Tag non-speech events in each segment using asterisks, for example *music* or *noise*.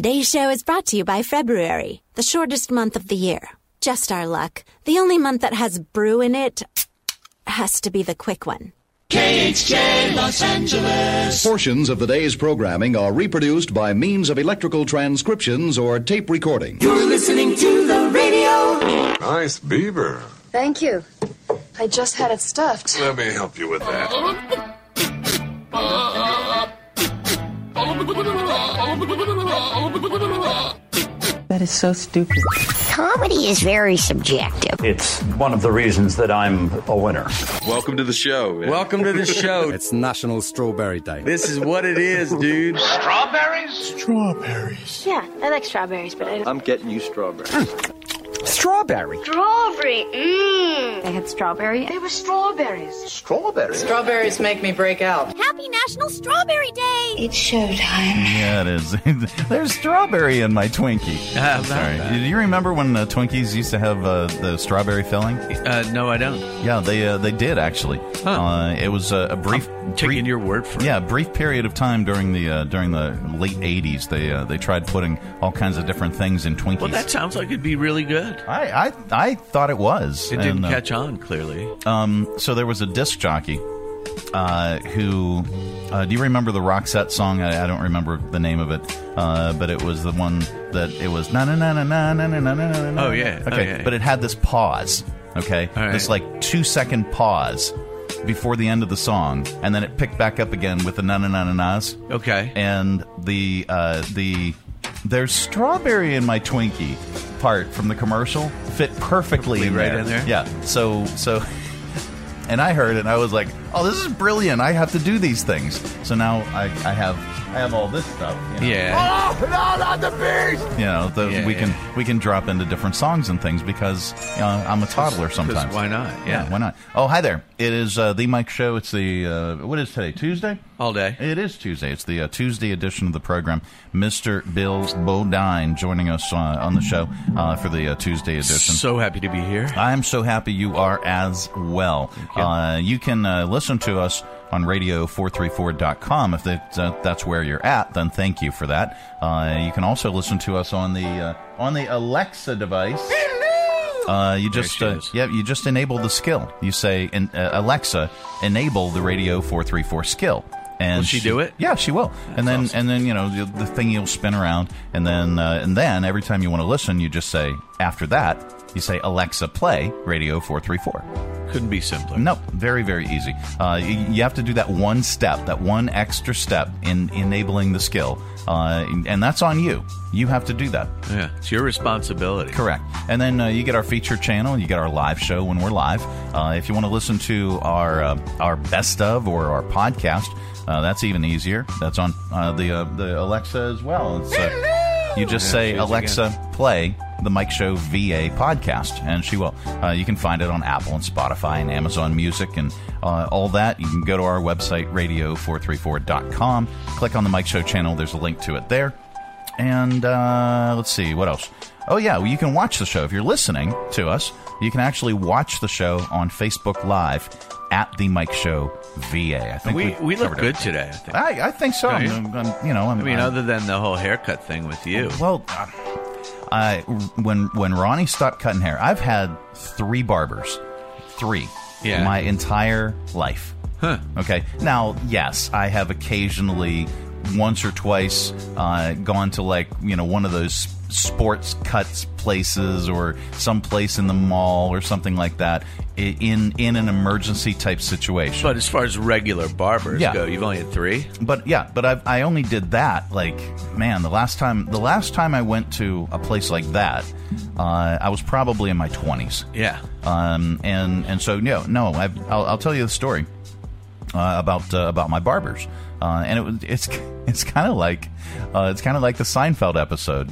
Today's show is brought to you by February, the shortest month of the year. Just our luck. The only month that has brew in it has to be the quick one. KHJ Los Angeles. Portions of the day's programming are reproduced by means of electrical transcriptions or tape recording. You're listening to the radio. Nice beaver. Thank you. I just had it stuffed. Let me help you with that. *laughs* That is so stupid. Comedy is very subjective. It's one of the reasons that I'm a winner. Welcome to the show. man. Welcome to the show. *laughs* It's National Strawberry Day. This is what it is, dude. Strawberries? Strawberries. Yeah, I like strawberries, but I I'm getting you strawberries. *laughs* Strawberry. Strawberry. Mmm. They had strawberry. They were strawberries. Strawberries? Strawberries make me break out. Happy National Strawberry Day! It's showtime. Yeah, it is. *laughs* There's strawberry in my Twinkie. *laughs* Ah, I'm sorry. Do you remember when uh, Twinkies used to have uh, the strawberry filling? Uh, no, I don't. Yeah, they uh, they did actually. Huh. Uh, it was a, a brief, I'm taking brief- your word for it. yeah, a brief period of time during the uh, during the late '80s. They uh, they tried putting all kinds of different things in Twinkies. Well, that sounds like it'd be really good. I, I I thought it was. It didn't And, uh, catch on, clearly. Um, so there was a disc jockey uh, who. Uh, do you remember the Roxette song? I, I don't remember the name of it, uh, but it was the one that it was na na na na na na na na na na. Oh, yeah. Oh, Okay, yeah. but it had this pause. Okay, All right. this like two second pause before the end of the song, and then it picked back up again with the na na na na nas. Okay. And the uh, the there's strawberry in my Twinkie part from the commercial fit perfectly in right there. in there? Yeah. So so *laughs* and I heard it and I was like, "Oh, this is brilliant. I have to do these things." So now I, I have I have all this stuff. You know? Yeah. Oh, no, not the beast! You know, the, Yeah, we yeah. can we can drop into different songs and things because you know, I'm a toddler sometimes. why not? Yeah. why not? Oh, hi there. It is uh, the Mike Show. It's the uh, what is today? Tuesday. All day. It is Tuesday. It's the uh, Tuesday edition of the program. Mr. Bill Bodine joining us uh, on the show uh, for the uh, Tuesday edition. So happy to be here. I'm so happy you are as well. you. Uh, you can uh, listen to us on radio434.com. If that, uh, that's where you're at, then thank you for that. Uh, you can also listen to us on the uh, on the Alexa device. Uh, you just uh, yeah, you just enable the skill. You say, en- uh, Alexa, enable the radio 434 skill. And Will she do it? Yeah, she will. and then awesome. and then you know the, the thing will spin around, and then uh, and then every time you want to listen, you just say after that you say Alexa, play radio 434. Couldn't be simpler. No, very, very easy. Uh, you, have to do that one step, that one extra step in enabling the skill. Uh, and that's on you. You have to do that. Yeah. It's your responsibility. Correct. And then uh, you get our feature channel. You get our live show when we're live. Uh, if you want to listen to our uh, our best of or our podcast, uh, that's even easier. That's on uh, the uh, the Alexa as well. It's, you just Yeah, say Alexa, play the Mike Show VA podcast, and she will. Uh, you can find it on Apple and Spotify and Amazon Music and uh, all that. You can go to our website, radio434.com, click on the Mike Show channel. There's a link to it there. And uh, let's see, what else? Oh, yeah, well, you can watch the show. If you're listening to us, you can actually watch the show on Facebook Live at The Mike Show VA. I think We, we look good it. today, I think. I, I think so. Don't you? I'm- I'm- you know, I'm, I mean, I'm- other than the whole haircut thing with you. well, uh, I when when Ronnie stopped cutting hair, I've had three barbers, three, Yeah. my entire life. Huh. Okay. Now, yes, I have occasionally, once or twice, uh, gone to like you know one of those sports cuts places or some place in the mall or something like that in in an emergency type situation. But as far as regular barbers Yeah. go, you've only had three? But yeah, but I I only did that like man the last time the last time I went to a place like that, uh, I was probably in my twenties. Yeah. Um, and and so no no I've, I'll, I'll tell you the story uh, about uh, about my barbers. Uh, and it was it's *laughs* it's kind of like uh, it's kind of like the Seinfeld episode.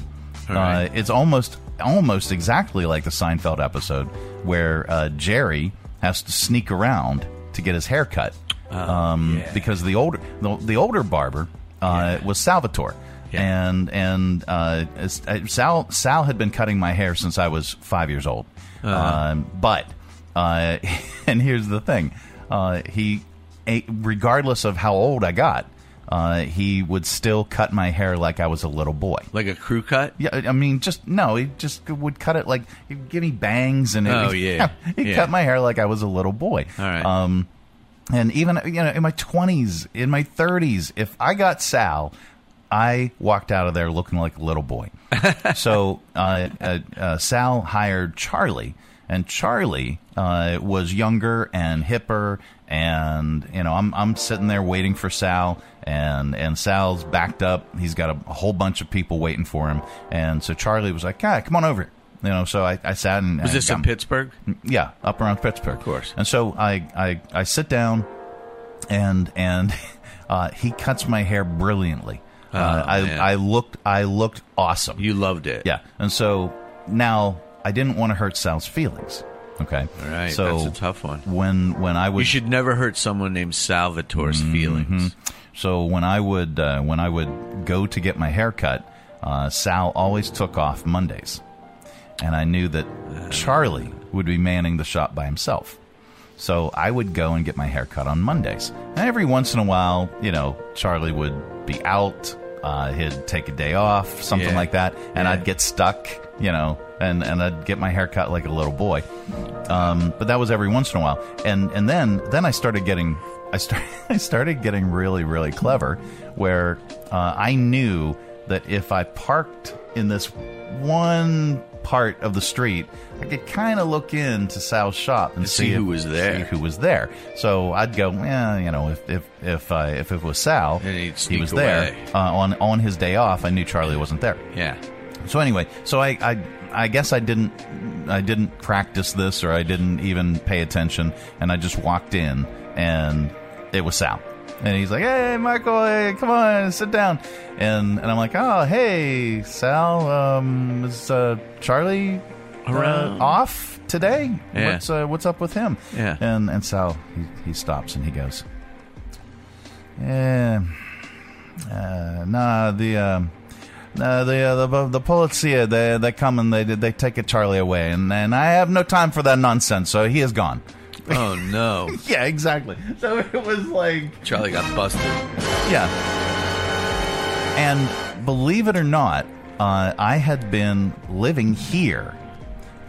Right. Uh, it's almost almost exactly like the Seinfeld episode where uh, Jerry has to sneak around to get his hair cut um, because the older the, the older barber uh, was Salvatore. Yeah. And and Sal Sal had been cutting my hair since I was five years old, um, but uh, *laughs* and here's the thing, uh, he, regardless of how old I got, uh, he would still cut my hair like I was a little boy. Like a crew cut? Yeah, I mean, just no. He just would cut it like he'd give me bangs and Oh, it, yeah. *laughs* he Yeah. cut my hair like I was a little boy. All right. Um, and even you know, in my twenties, in my thirties, if I got Sal, I walked out of there looking like a little boy. *laughs* so uh, uh, uh, Sal hired Charlie, and Charlie uh, was younger and hipper. And you know, I'm I'm sitting there waiting for Sal, and and Sal's backed up. He's got a, a whole bunch of people waiting for him, and so Charlie was like, "God, come on over." You know, so I, I sat and Was I this got- in Pittsburgh? yeah, up around Pittsburgh, of course. And so I, I, I sit down, and and *laughs* uh, he cuts my hair brilliantly. uh, I, Oh, man. I looked, I looked awesome. You loved it. yeah, and so now I didn't want to hurt Sal's feelings. Okay, All right. So that's a tough one. when when I would You should never hurt someone named Salvatore's Mm-hmm. feelings. So when I would uh, when I would go to get my hair cut, uh, Sal always took off Mondays, and I knew that Charlie would be manning the shop by himself. So I would go and get my hair cut on Mondays. And every once in a while, you know, Charlie would be out. Uh, he'd take a day off, something Yeah. like that, and Yeah. I'd get stuck, you know, and, and I'd get my hair cut like a little boy. Um, but that was every once in a while, and and then then I started getting I started *laughs* I started getting really really clever, where uh, I knew that if I parked in this one part of the street, I could kind of look into Sal's shop and To see who was there. see who was there. So I'd go, yeah, you know, if if if uh, if it was Sal, he was there uh, on on his day off. I knew Charlie wasn't there. Yeah. So anyway, so I, I I guess I didn't I didn't practice this or I didn't even pay attention and I just walked in and it was Sal. And he's like, "Hey, Michael, hey, come on, sit down." And and I'm like, "Oh, hey, Sal, um, is uh, Charlie uh, off today? Yeah. What's uh, what's up with him?" Yeah. And and Sal he, he stops and he goes, "Yeah, uh, nah, the um, uh, the, uh, the the police here, they they come and they they take Charlie away, and and I have no time for that nonsense. So he is gone. Oh no. *laughs* Yeah, exactly. So it was like Charlie got busted. yeah. And believe it or not, uh, I had been living here,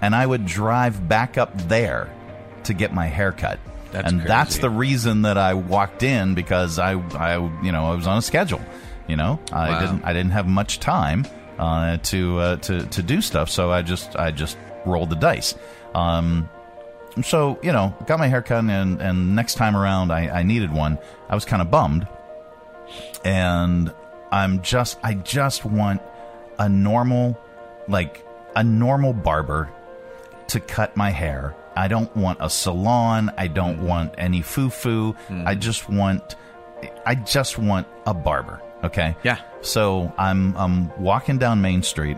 and I would drive back up there to get my haircut. That's and that's the reason that I walked in because I, I, you know, I was on a schedule. You know, I Wow. didn't, I didn't have much time uh, to, uh, to to do stuff, so I just, I just rolled the dice. Um, so you know, got my hair cut, and and next time around, I, I needed one. I was kind of bummed, and I'm just, I just want a normal, like a normal barber to cut my hair. I don't want a salon. I don't want any foo foo. I just want, I just want a barber. Okay. Yeah. So I'm I'm walking down Main Street,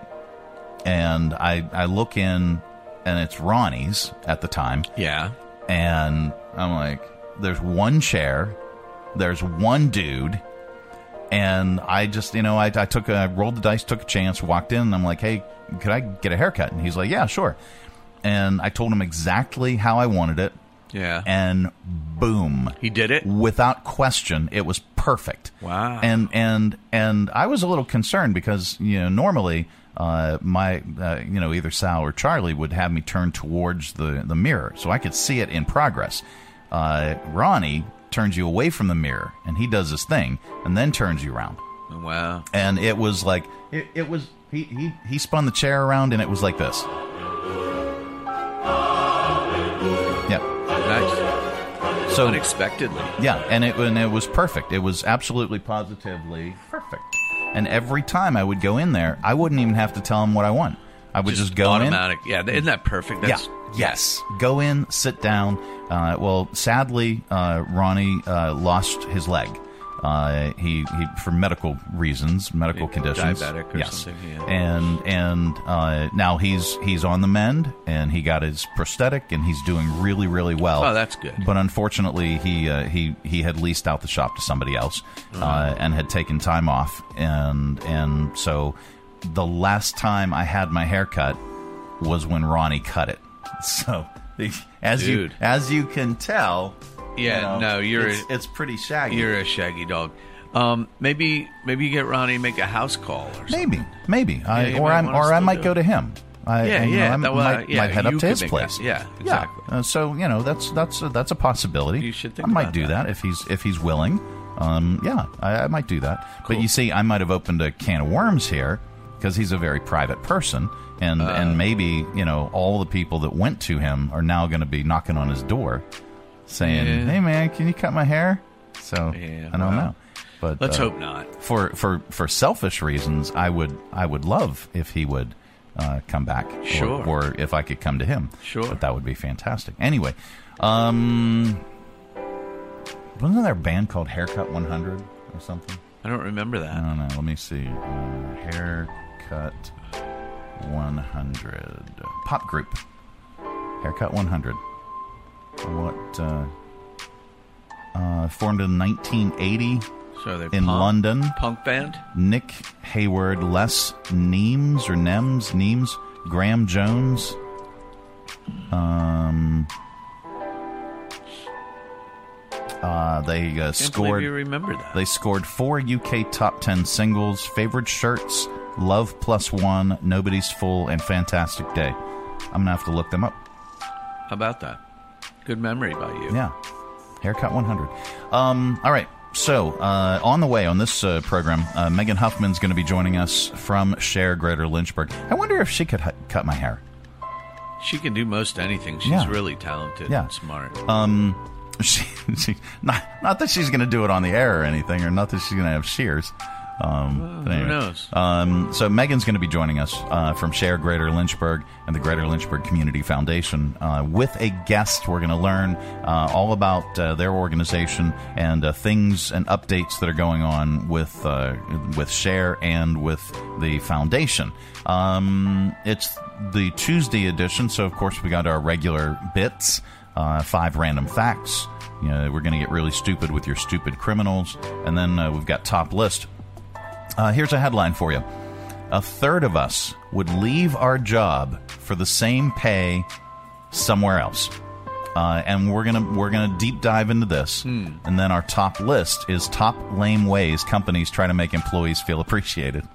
and I I look in, and it's Ronnie's at the time, Yeah. and I'm like, there's one chair, there's one dude, and I just you know I I took a rolled the dice, took a chance, walked in, and I'm like, hey, could I get a haircut? And he's like, yeah, sure. And I told him exactly how I wanted it, Yeah. and boom, he did it. without question it was perfect Wow. and and and i was a little concerned because you know normally uh, my uh, you know either sal or charlie would have me turn towards the the mirror so i could see it in progress uh, ronnie turns you away from the mirror and he does this thing and then turns you around Wow. and it was like it, it was he, he he spun the chair around and it was like this so Unexpectedly. Yeah, and it and it was perfect. It was absolutely positively perfect. And every time I would go in there, I wouldn't even have to tell him what I want. I would just, go in. automatic. Yeah. Isn't that perfect? That's, yeah. Yes. Go in, sit down. Uh, well, sadly, uh, Ronnie uh, lost his leg. Uh, he, he for medical reasons, medical Yeah, conditions. diabetic or yes. something, yeah. And and uh, now he's he's on the mend, and he got his prosthetic, and he's doing really really well. Oh, that's good. But unfortunately, he uh, he he had leased out the shop to somebody else, uh, and had taken time off, and and so the last time I had my hair cut was when Ronnie cut it. *laughs* So *laughs* as you as you can tell, Yeah, you know, no, you're it's, a- it's pretty shaggy. You're a shaggy dog. Um, maybe maybe you get Ronnie make a house call or something. Maybe, maybe, I, you or I'm, or I might go it. to him. I, Yeah, I, you know, yeah, I well, might, yeah, might head up to his place. that- yeah, exactly. Uh, so you know, that's that's that's a possibility. You should think I might do that. that. if he's if he's willing. Um, yeah, I, I might do that. But you see, I might have opened a can of worms here because he's a very private person, and Uh. and maybe you know all the people that went to him are now going to be knocking on his door, saying, Yeah. "Hey, man, can you cut my hair?" So Yeah, I don't well, know. But let's uh, hope not. For for for selfish reasons, I would I would love if he would uh, come back, or- Sure. or, if I could come to him. Sure. but that would be fantastic. Anyway, um, wasn't there a band called Haircut 100 or something? I don't remember that. I don't know. Let me see. Uh, Haircut 100 pop group. Haircut 100. What? Uh, uh, formed in 1980 So they're in punk, London. punk band. Nick Hayward, Les Neems or Nems, Neems, Graham Jones. Um, uh, they uh, scored. you remember that. They scored four UK top 10 singles "Favorite Shirts, Love Plus One, Nobody's Fool, and Fantastic Day. I'm going to have to look them up. How about that? Good memory by you. Yeah. Haircut 100. Um, all right. So, uh, on the way on this uh, program, uh, Megan Huffman's going to be joining us from Share Greater Lynchburg. I wonder if she could hu- cut my hair. She can do most anything. She's Yeah. really talented Yeah. and smart. Um, *laughs* she, she not not that she's going to do it on the air or anything, or not that she's going to have shears. Um, but who knows? Um, so Megan's going to be joining us uh, from Share Greater Lynchburg and the Greater Lynchburg Community Foundation uh, with a guest. We're going to learn uh, all about uh, their organization and uh, things and updates that are going on with uh, with Share and with the foundation. Um, it's the Tuesday edition, so of course we got our regular bits, uh, five random facts. You know, we're going to get really stupid with your stupid criminals, and then uh, we've got top list. Uh, here's a headline for you. A third of us would leave our job for the same pay somewhere else. Uh, and we're gonna we're gonna deep dive into this, and then our top list is top lame ways companies try to make employees feel appreciated.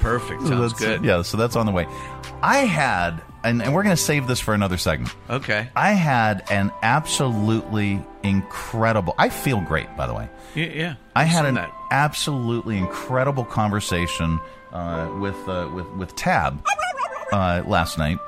Perfect. So Sounds that's- good. Yeah, so that's on the way. I had, and, and we're gonna save this for another segment. Okay. I had an absolutely incredible. I feel great, by the way. Yeah. yeah. I I've had seen an that. Absolutely incredible conversation uh, with uh, with with Tab uh, last night,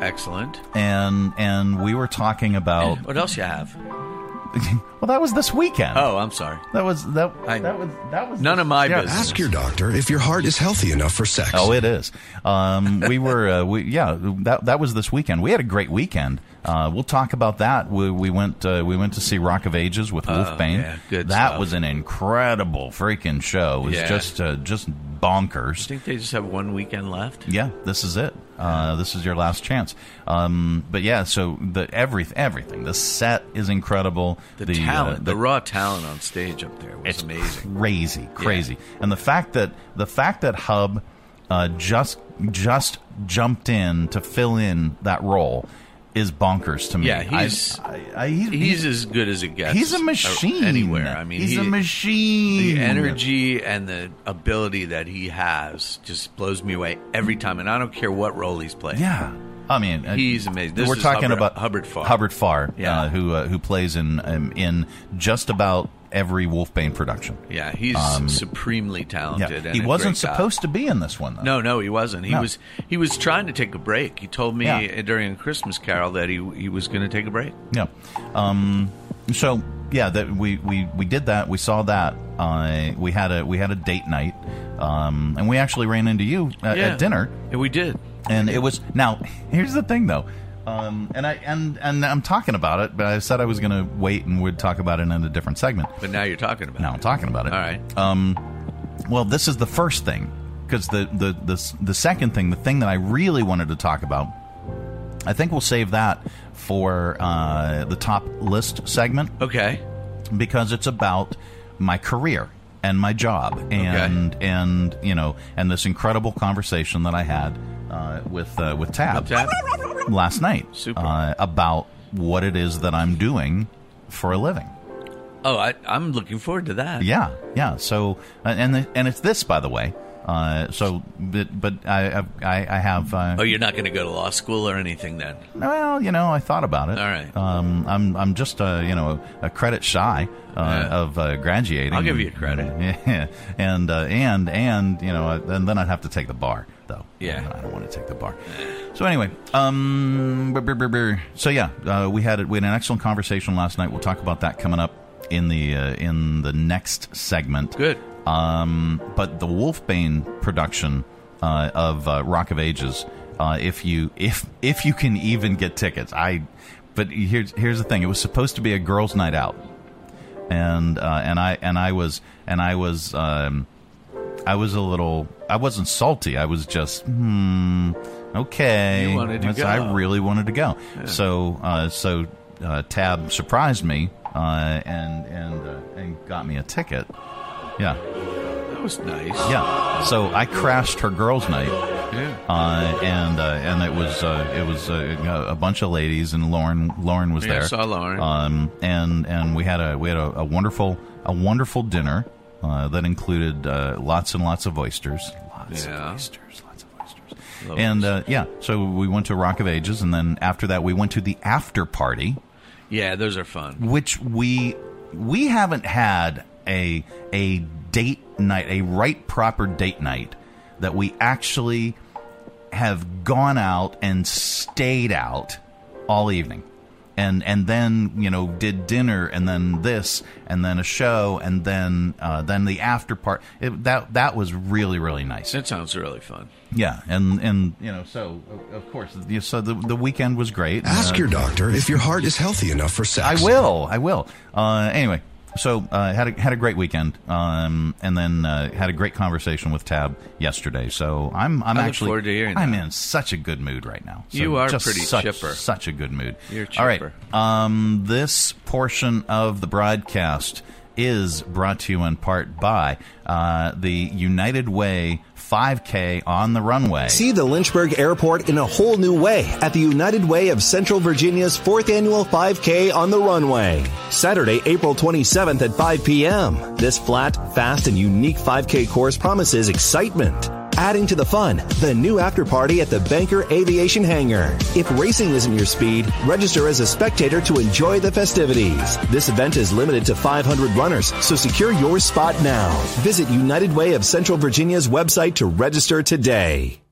Excellent. and and we were talking about. What else you have? *laughs* well, that was this weekend. Oh, I'm sorry. That was that. I- that was that was None of my yeah. business. Ask your doctor if your heart is healthy enough for sex. Oh, it is. Um, we were, uh, we yeah, that that was this weekend. We had a great weekend. Uh, we'll talk about that. We, we went uh, we went to see Rock of Ages with Wolfbane. Oh, yeah, good that stuff. was an incredible freaking show. It was Yeah. just uh, just I think they just have one weekend left. Yeah, this is it. Uh, this is your last chance. Um, but yeah, so the every everything. The set is incredible. The, uh, talent, the, raw talent on stage up there was it's amazing. crazy, crazy. And the fact that the fact that Hub uh, just just jumped in to fill in that role is bonkers to me. Yeah, he's I, I, I, he's, he's as good as it gets. he's a uh, machine anywhere. I mean, he's he- a machine. The energy and the ability that he has just blows me away every time, and I don't care what role he's playing. Yeah. I mean, uh, He's amazing. This we're is talking Hubbard- about Hubbard Farr. Hubbard Farr, Yeah. uh, who uh, who plays in um, in just about every Wolfbane production. Yeah, he's supremely talented. Yeah, he wasn't supposed to be in this one though. No, no, he wasn't. He No. was he was trying to take a break. He told me Yeah. during a Christmas Carol that he he was going to take a break. Yeah. Um, so yeah, that we, we, we did that. We saw that. Uh, we had a we had a date night, um, and we actually ran into you at, Yeah. at dinner. And we did. And it was now. Here's the thing, though. Um, and I and and I'm talking about it, but I said I was going to wait and would talk about it in a different segment. But now you're talking about it. Now. I'm talking about it. All right. Um, well, this is the first thing because the, the the the second thing, the thing that I really wanted to talk about, I think we'll save that for uh, the top list segment Okay. because it's about my career and my job and and you know and this incredible conversation that I had uh, with uh, with Tab, Tab? last night Super. Uh, about what it is that I'm doing for a living. Oh, I, I'm looking forward to that. Yeah, yeah. So, uh, and the, and it's this, by the way. Uh, so, but, but I, I, I have. Uh, Oh, you're not going to go to law school or anything then? well, you know, I thought about it. All right. Um, I'm, I'm just, uh, you know, a credit shy uh, Yeah. of uh, graduating. I'll give you credit. *laughs* Yeah, and uh, and and you know, and then I'd have to take the bar, though. Yeah. I don't want to take the bar. So anyway, um, so yeah, uh, we had we had an excellent conversation last night. We'll talk about that coming up in the uh, in the next segment. Good. Um, but the Wolfbane production uh, of uh, Rock of Ages, uh, if you if if you can even get tickets, I. But here's here's the thing: it was supposed to be a girls' night out, and uh, and I and I was and I was um, I was a little I wasn't salty. I was just hmm okay. You wanted to go. I really wanted to go. Yeah. So uh, so uh, Tab surprised me uh, and and uh, and got me a ticket. Yeah. Was nice. Yeah. So I crashed her girls' night. Yeah. Uh, and uh, and it was uh, it was uh, a bunch of ladies and Lauren Lauren was Yeah, I there. saw Lauren. Um, and and we had a we had a, a wonderful a wonderful dinner uh, that included uh, lots and lots of oysters. Lots Yeah. of oysters. Lots of oysters. Love and uh, yeah, so we went to Rock of Ages, and then after that we went to the after party Yeah, those are fun. which we we haven't had a a date night, a right proper date night that we actually have gone out and stayed out all evening. And and then you know did dinner and then this and then a show and then uh, then the after part it, that that was really really nice. That sounds really fun. Yeah, and and you know so of- of course yeah, so the the weekend was great. Ask Uh, your doctor if your heart is healthy enough for sex. I will. I will. Uh, anyway, so uh, had a, had a great weekend, um, and then uh, had a great conversation with Tab yesterday. So I'm I'm I actually forward to hearing I'm that. in such a good mood right now. So You are pretty such, chipper. Such a good mood. You're All right. Um, this portion of the broadcast is brought to you in part by uh, the United Way 5K on the runway. See the Lynchburg Airport in a whole new way at the United Way of Central Virginia's fourth annual 5K on the runway. Saturday, April 27th at 5 p.m. This flat, fast, and unique 5K course promises excitement. Adding to the fun, the new after party at the Banker Aviation Hangar. If racing isn't your speed, register as a spectator to enjoy the festivities. This event is limited to 500 runners, so secure your spot now. Visit United Way of Central Virginia's website to register today.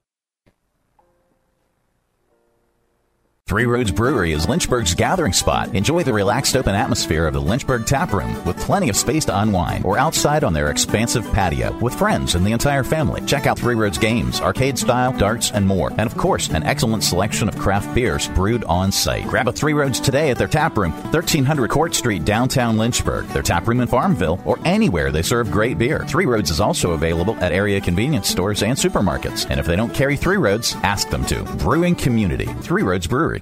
Three Roads Brewery is Lynchburg's gathering spot. Enjoy the relaxed open atmosphere of the Lynchburg Tap Room with plenty of space to unwind or outside on their expansive patio with friends and the entire family. Check out Three Roads games, arcade style, darts, and more. And of course, an excellent selection of craft beers brewed on site. Grab a Three Roads today at their tap room, 1300 Court Street, downtown Lynchburg. Their tap room in Farmville or anywhere they serve great beer. Three Roads is also available at area convenience stores and supermarkets. And if they don't carry Three Roads, ask them to. Brewing Community, Three Roads Brewery.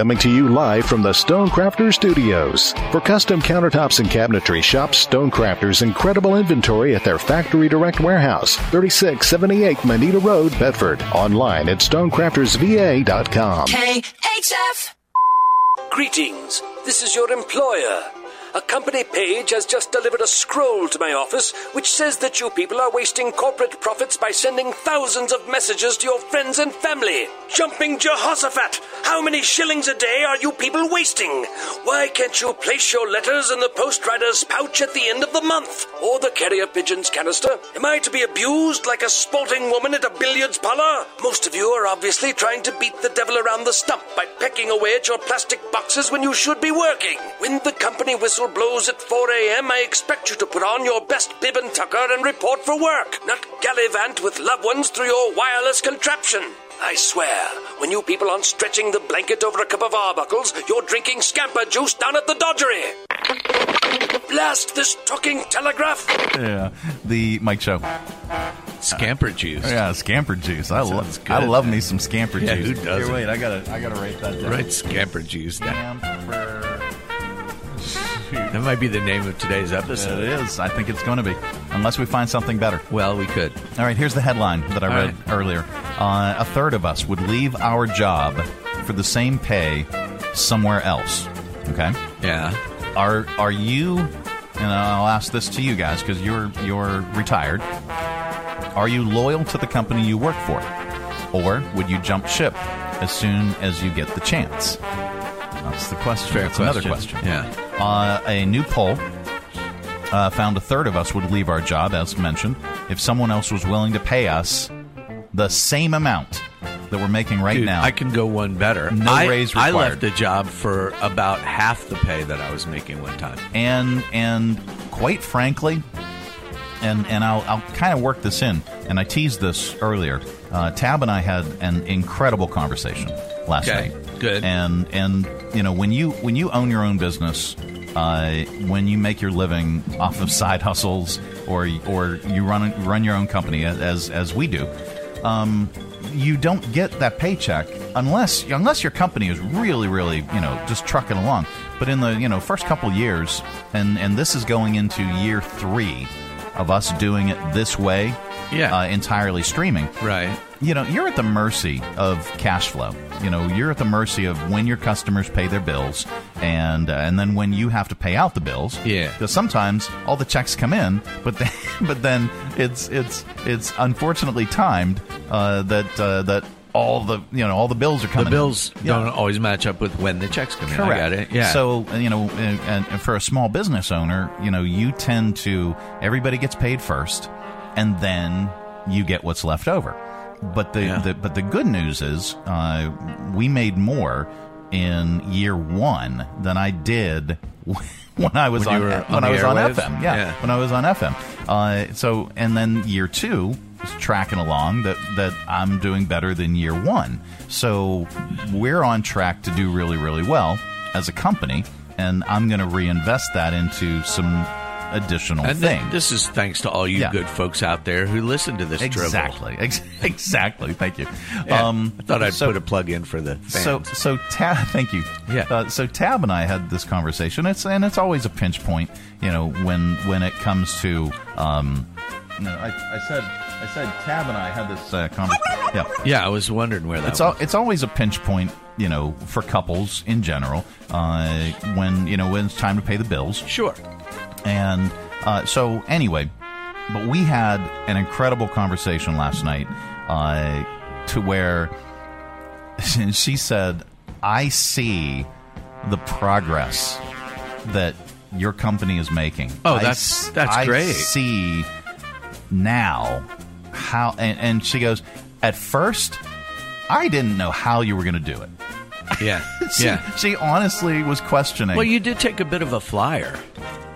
Coming to you live from the Stonecrafters Studios. For custom countertops and cabinetry, shop Stonecrafters' incredible inventory at their Factory Direct Warehouse, 3678 Moneta Road, Bedford. Online at stonecraftersva.com. KHF! Greetings. This is your employer. A company page has just delivered a scroll to my office which says that you people are wasting corporate profits by sending thousands of messages to your friends and family. Jumping Jehoshaphat! How many shillings a day are you people wasting? Why can't you place your letters in the post rider's pouch at the end of the month? Or the carrier pigeon's canister? Am I to be abused like a sporting woman at a billiards parlor? Most of you are obviously trying to beat the devil around the stump by pecking away at your plastic boxes when you should be working. When the company whistle blows at 4 a.m., I expect you to put on your best bib and tucker and report for work, not gallivant with loved ones through your wireless contraption. I swear, when you people aren't stretching the blanket over a cup of arbuckles, you're drinking scamper juice down at the doggery. Blast this talking telegraph. Yeah, the Mike Show. Scamper juice. Yeah, scamper juice. I love. Sounds I love me some scamper Yeah, juice. who doesn't? Here, wait, I gotta. I gotta write that down. Right, scamper juice. That, Scamper. That might be the name of today's episode. It is. I think it's going to be, unless we find something better. Well, we could. All right, here's the headline that I All read earlier. Uh, a third of us would leave our job for the same pay somewhere else. Okay. Yeah. Are are you? And I'll ask this to you guys because you're you're retired. Are you loyal to the company you work for, or would you jump ship as soon as you get the chance? That's the question. Fair That's another question. question. Yeah. Uh, a new poll uh, found a third of us would leave our job, as mentioned, if someone else was willing to pay us the same amount that we're making right Dude, now. I can go one better. No I, raise I left a job for about half the pay that I was making one time. and and quite frankly, and and I'll I'll kind of work this in, and I teased this earlier. Uh, Tab and I had an incredible conversation last Okay, night. good. And and you know when you when you own your own business, uh, when you make your living off of side *laughs* hustles, or or you run run your own company as as we do. Um, you don't get that paycheck unless unless your company is really really you know just trucking along. But in the you know first couple years, and and this is going into year three of us doing it this way, Yeah. uh, entirely streaming. Right. You know, you're at the mercy of cash flow. You know, you're at the mercy of when your customers pay their bills, and uh, and then when you have to pay out the bills. Yeah. Because sometimes all the checks come in, but then, *laughs* but then it's it's it's unfortunately timed uh, that uh, that all the you know all the bills are coming. The bills in. Don't always match up with when the checks come in. Correct. I got it. Yeah. So you know, and, and for a small business owner, you know, you tend to everybody gets paid first, and then you get what's left over. But the, Yeah. the but the good news is, uh, we made more in year one than I did *laughs* when I was When on when on I was on? FM. Yeah, Yeah. when I was on FM. Uh, so and then year two tracking along that that I'm doing better than year one. So we're on track to do really really well as a company, and I'm going to reinvest that into some additional and th- things. this is thanks to all you Yeah. good folks out there who listen to this. Exactly. Ex- *laughs* exactly. Thank you. Yeah. Um, I thought I'd so- put a plug in for the fans. So, so Tab, *laughs* thank you. Yeah. Uh, so Tab and I had this conversation. It's and it's always a pinch point, you know, when when it comes to. Um, I, I said I said Tab and I had this uh, conversation. *laughs* Yeah. yeah, I was wondering where that It's was. al- it's always a pinch point, you know, for couples in general. Uh, when you know when it's time to pay the bills. Sure. And uh, so, anyway, but we had an incredible conversation last night uh, to where *laughs* she said, I see the progress that your company is making. Oh, I that's- s- that's I great. see now how, and, and she goes, at first, I didn't know how you were going to do it. *laughs* Yeah. *laughs* She, yeah. she honestly was questioning. Well, you did take a bit of a flyer.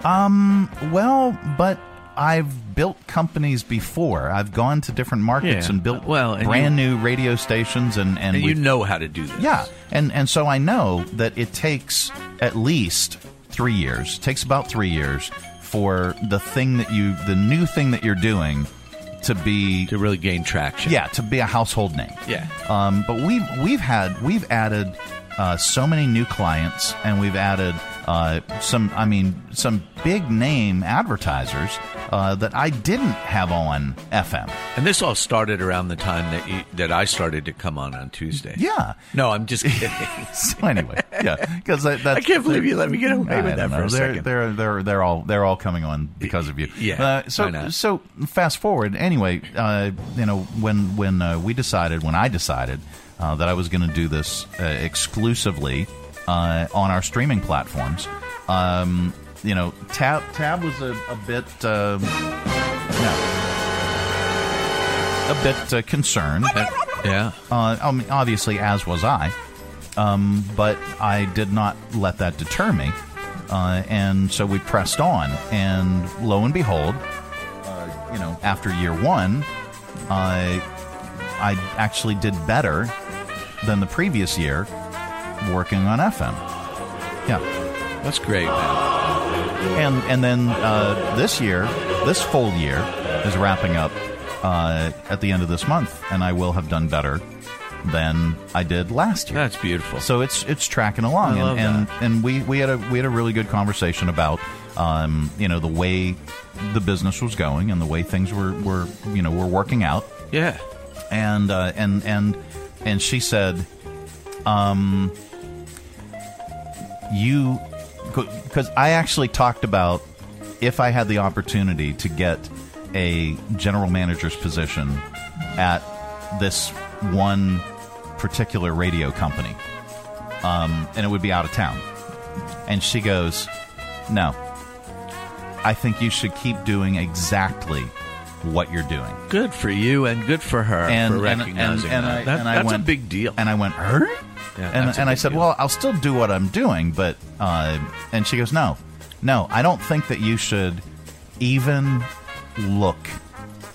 Um, well, but I've built companies before. I've gone to different markets Yeah. and built Well, and brand new radio stations and and, And you know how to do this. yeah, and and so I know that it takes at least three years. It takes about three years for the thing that you, the new thing that you're doing, to be to really gain traction. Yeah, to be a household name. Yeah. Um, but we've we've had we've added uh, so many new clients, and we've added uh, some. I mean, some big name advertisers uh, that I didn't have on FM. And this all started around the time that you, that I started to come on on Tuesday. Yeah. No, I'm just kidding. *laughs* so anyway, yeah, because that, I can't believe you let me get away I with that don't for know. a they're, second. They're they're they're all they're all coming on because of you. Yeah, Uh, so so fast forward. Anyway, uh, you know when when uh, we decided when I decided uh, that I was going to do this uh, exclusively uh, on our streaming platforms. Um, you know, Tab Tab was a, a bit. Um, yeah, a bit uh, concerned. yeah. Uh, I mean, obviously, as was I. Um, but I did not let that deter me. Uh, and so we pressed on. And lo and behold, uh, you know, after year one, uh, I actually did better than the previous year working on FM. Yeah. That's great, man. And and then uh, this year, this full year is wrapping up uh, at the end of this month, and I will have done better than I did last year. That's beautiful. So it's it's tracking along, and and, and we, we had a we had a really good conversation about um, you know the way the business was going and the way things were, were you know were working out. Yeah. And uh, and and and she said, um, you because I actually talked about if I had the opportunity to get a general manager's position at this one particular radio company, um, and it would be out of town. And she goes, No, I think you should keep doing exactly what you're doing. Good for you and good for her And, for and, recognizing and, and that. I, That- and I that's went, a big deal. And I went, her? Yeah, and and I said, deal. well, I'll still do what I'm doing, but uh, and she goes, no, no, I don't think that you should even look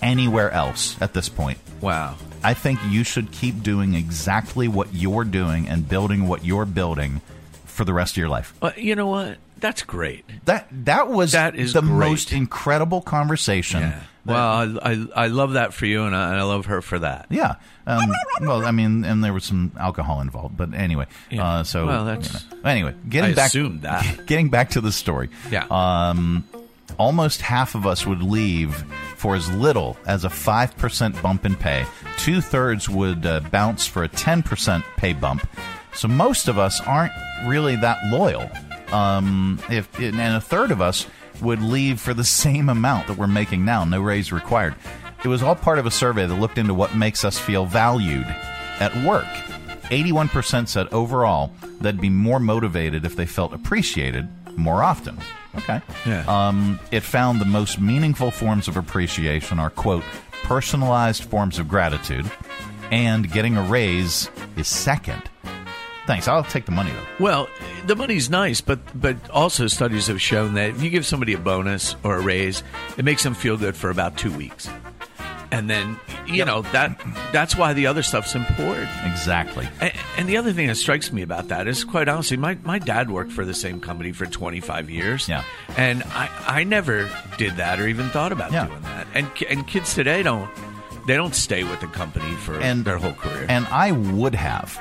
anywhere else at this point. Wow. I think you should keep doing exactly what you're doing and building what you're building for the rest of your life. Well, you know what? That's great. That that was That is the great. most incredible conversation. Yeah. Well, I, I I love that for you, and I, and I love her for that. Yeah. Um, well, I mean, and there was some alcohol involved, but anyway. Yeah. Uh, so Well, that's- you know. anyway, getting I back assumed that. *laughs* getting back to the story. Yeah. Um, almost half of us would leave for as little as a five percent bump in pay. Two thirds would uh, bounce for a ten percent pay bump. So most of us aren't really that loyal. Um, if and a third of us would leave for the same amount that we're making now, no raise required. It was all part of a survey that looked into what makes us feel valued at work. 81% said overall they'd be more motivated if they felt appreciated more often. Okay. Yeah. Um, it found the most meaningful forms of appreciation are, quote, personalized forms of gratitude, and getting a raise is second. Thanks. I'll take the money, though. Well, the money's nice, but but also studies have shown that if you give somebody a bonus or a raise, it makes them feel good for about two weeks, and then you know that that's why the other stuff's important. Exactly. And, and the other thing that strikes me about that is, quite honestly, my, my dad worked for the same company for 25 years. Yeah. And I, I never did that or even thought about Yeah. doing that. And and kids today don't they don't stay with the company for And- their whole career. And I would have,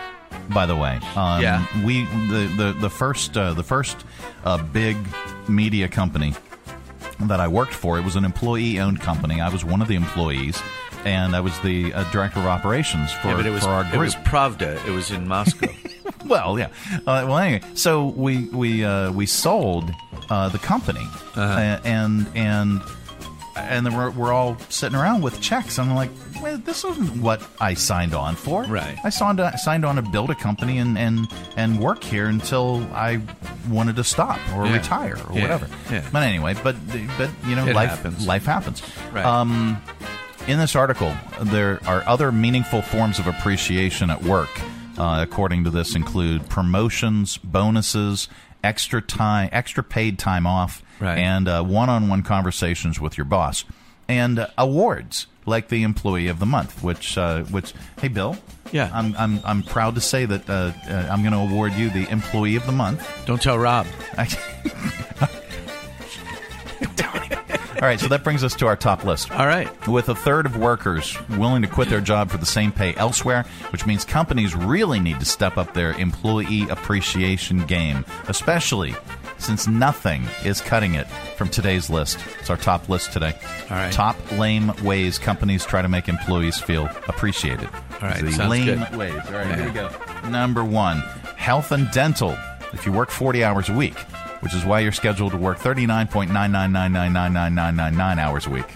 by the way. Um, Yeah. We the the the first uh, the first uh, big media company that I worked for. It was an employee owned company. I was one of the employees, and I was the uh, director of operations for, Yeah, but it was for our it was Pravda. It was in Moscow. *laughs* well, yeah. Uh, well, anyway, so we we uh, we sold uh, the company, Uh-huh. uh, and and and then we're, we're all sitting around with checks. And I'm like, Wait, this isn't what I signed on for. Right. I signed on, signed on to build a company and, and and work here until I wanted to stop or Yeah. retire or Yeah. whatever. Yeah. But anyway, but but you know, It life happens. life happens. Right. Um, in this article, there are other meaningful forms of appreciation at work. Uh, according to this, include promotions, bonuses, extra time, extra paid time off, Right. and uh, one-on-one conversations with your boss, and uh, awards like the Employee of the Month. Which, uh, which, hey, Bill. Yeah. I'm I'm I'm proud to say that uh, uh, I'm going to award you the Employee of the Month. Don't tell Rob. *laughs* *laughs* All right, so that brings us to our top list. All right. With a third of workers willing to quit their job for the same pay elsewhere, which means companies really need to step up their employee appreciation game, especially since nothing is cutting it from today's list. It's our top list today. All right. Top lame ways companies try to make employees feel appreciated. All right, The lame good. ways. All right, Yeah. here we go. Number one, health and dental. If you work 40 hours a week, which is why you're scheduled to work 39.999999999 hours a week.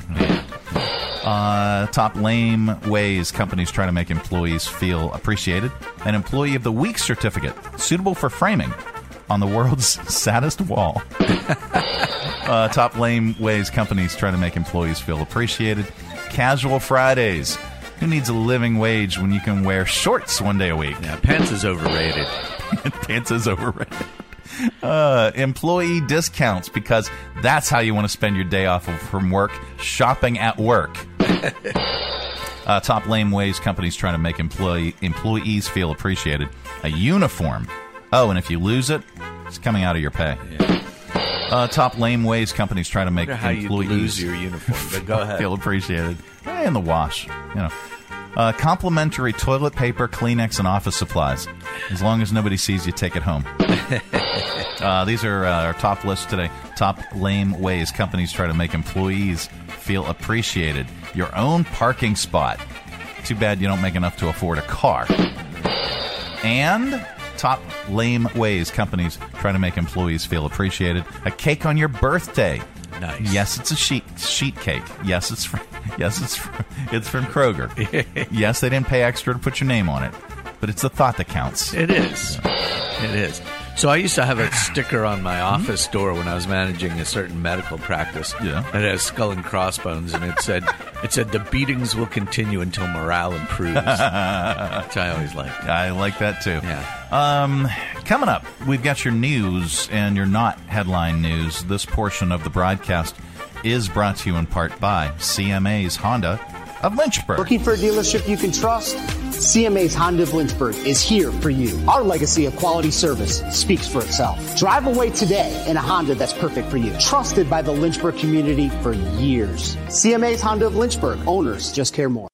Uh, top lame ways companies try to make employees feel appreciated. An Employee of the Week certificate, suitable for framing on the world's *laughs* saddest wall. uh, top lame ways companies try to make employees feel appreciated. Casual Fridays. Who needs a living wage when you can wear shorts one day a week? Yeah, pants is overrated. *laughs* pants is overrated. *laughs* Uh, employee discounts because that's how you want to spend your day off of, from work shopping at work. *laughs* Uh, top lame ways companies trying to make employee employees feel appreciated. A uniform. Oh, and if you lose it, it's coming out of your pay. Uh, top lame ways companies try to make wonder how you employees lose your uniform, but go *laughs* ahead. feel appreciated. Eh, in the wash, you know. Uh, complimentary toilet paper, Kleenex, and office supplies. As long as nobody sees you, take it home. *laughs* uh, these are uh, our top list today. Top lame ways companies try to make employees feel appreciated. Your own parking spot. Too bad you don't make enough to afford a car. And top lame ways companies try to make employees feel appreciated. A cake on your birthday. Nice. Yes, it's a sheet sheet cake. Yes, it's from, yes, it's from, it's from Kroger. yes, they didn't pay extra to put your name on it, but it's the thought that counts. It is. It is. So I used to have a *sighs* sticker on my office door when I was managing a certain medical practice. Yeah. It has skull and crossbones, and it said, "It said the beatings will continue until morale improves," *laughs* which I always liked. I like that too. Yeah. Um, coming up, we've got your news and your not headline news. This portion of the broadcast is brought to you in part by CMA's Honda of Lynchburg. Looking for a dealership you can trust? CMA's Honda of Lynchburg is here for you. Our legacy of quality service speaks for itself. Drive away today in a Honda that's perfect for you. Trusted by the Lynchburg community for years. CMA's Honda of Lynchburg. Owners just care more.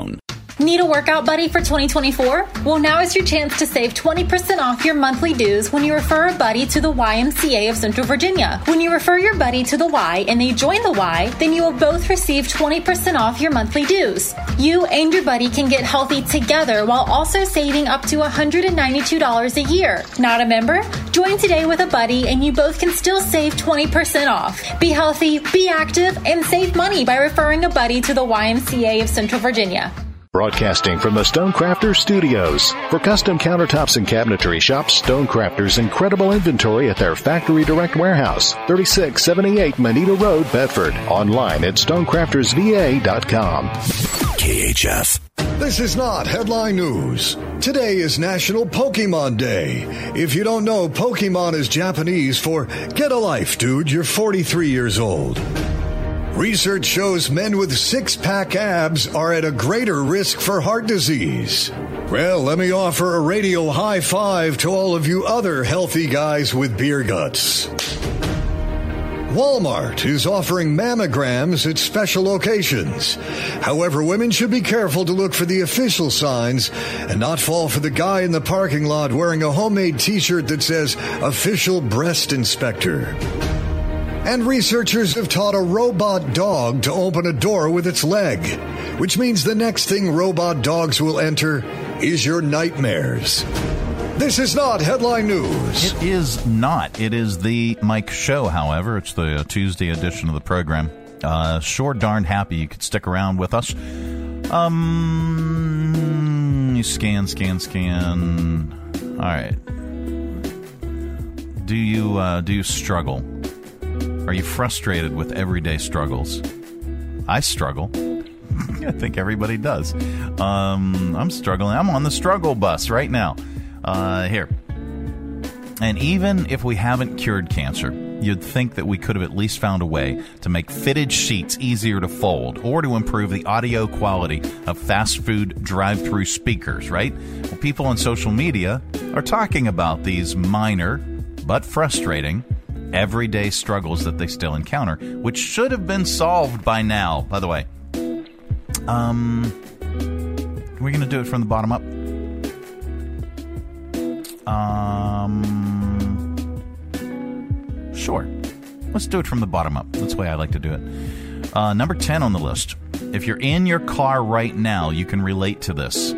down. Need a workout buddy for 2024? Well, now is your chance to save 20% off your monthly dues when you refer a buddy to the YMCA of Central Virginia. When you refer your buddy to the Y and they join the Y, then you will both receive 20% off your monthly dues. You and your buddy can get healthy together while also saving up to $192 a year. Not a member? Join today with a buddy and you both can still save 20% off. Be healthy, be active, and save money by referring a buddy to the YMCA of Central Virginia. Broadcasting from the Stonecrafters Studios. For custom countertops and cabinetry, shop Stonecrafters' incredible inventory at their factory direct warehouse, 3678 Moneta Road, Bedford. Online at stonecraftersva.com. KHF. This is not headline news. Today is National Pokemon Day. If you don't know, Pokemon is Japanese for get a life, dude, you're 43 years old. Research shows men with six pack abs are at a greater risk for heart disease. Well, let me offer a radio high five to all of you other healthy guys with beer guts. Walmart is offering mammograms at special locations. However, women should be careful to look for the official signs and not fall for the guy in the parking lot wearing a homemade t shirt that says Official Breast Inspector. And researchers have taught a robot dog to open a door with its leg, which means the next thing robot dogs will enter is your nightmares. This is not headline news. It is not. It is the Mike Show, however. It's the Tuesday edition of the program. Uh, sure darn happy you could stick around with us. Um, you scan, scan, scan. All right. Do you uh, do you struggle? Are you frustrated with everyday struggles? I struggle. *laughs* I think everybody does. Um, I'm struggling. I'm on the struggle bus right now. Uh, here. And even if we haven't cured cancer, you'd think that we could have at least found a way to make fitted sheets easier to fold or to improve the audio quality of fast food drive through speakers, right? Well, people on social media are talking about these minor but frustrating everyday struggles that they still encounter, which should have been solved by now, by the way. Um, We're going to do it from the bottom up. Um, sure. Let's do it from the bottom up. That's the way I like to do it. Uh, number 10 on the list. If you're in your car right now, you can relate to this.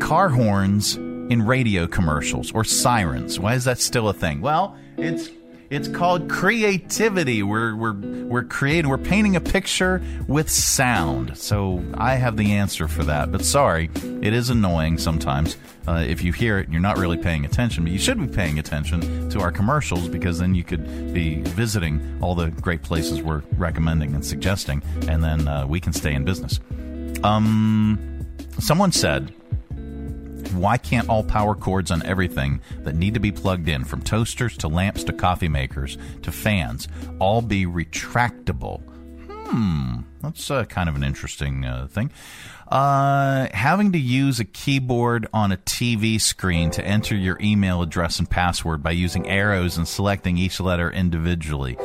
Car horns in radio commercials or sirens. Why is that still a thing? Well, it's it's called creativity. We're we're we're creating. We're painting a picture with sound. So I have the answer for that. But sorry, it is annoying sometimes uh, if you hear it and you're not really paying attention. But you should be paying attention to our commercials because then you could be visiting all the great places we're recommending and suggesting, and then uh, we can stay in business. Um, someone said why can't all power cords on everything that need to be plugged in, from toasters to lamps to coffee makers to fans, all be retractable? Hmm, that's uh, kind of an interesting uh, thing. Uh, having to use a keyboard on a TV screen to enter your email address and password by using arrows and selecting each letter individually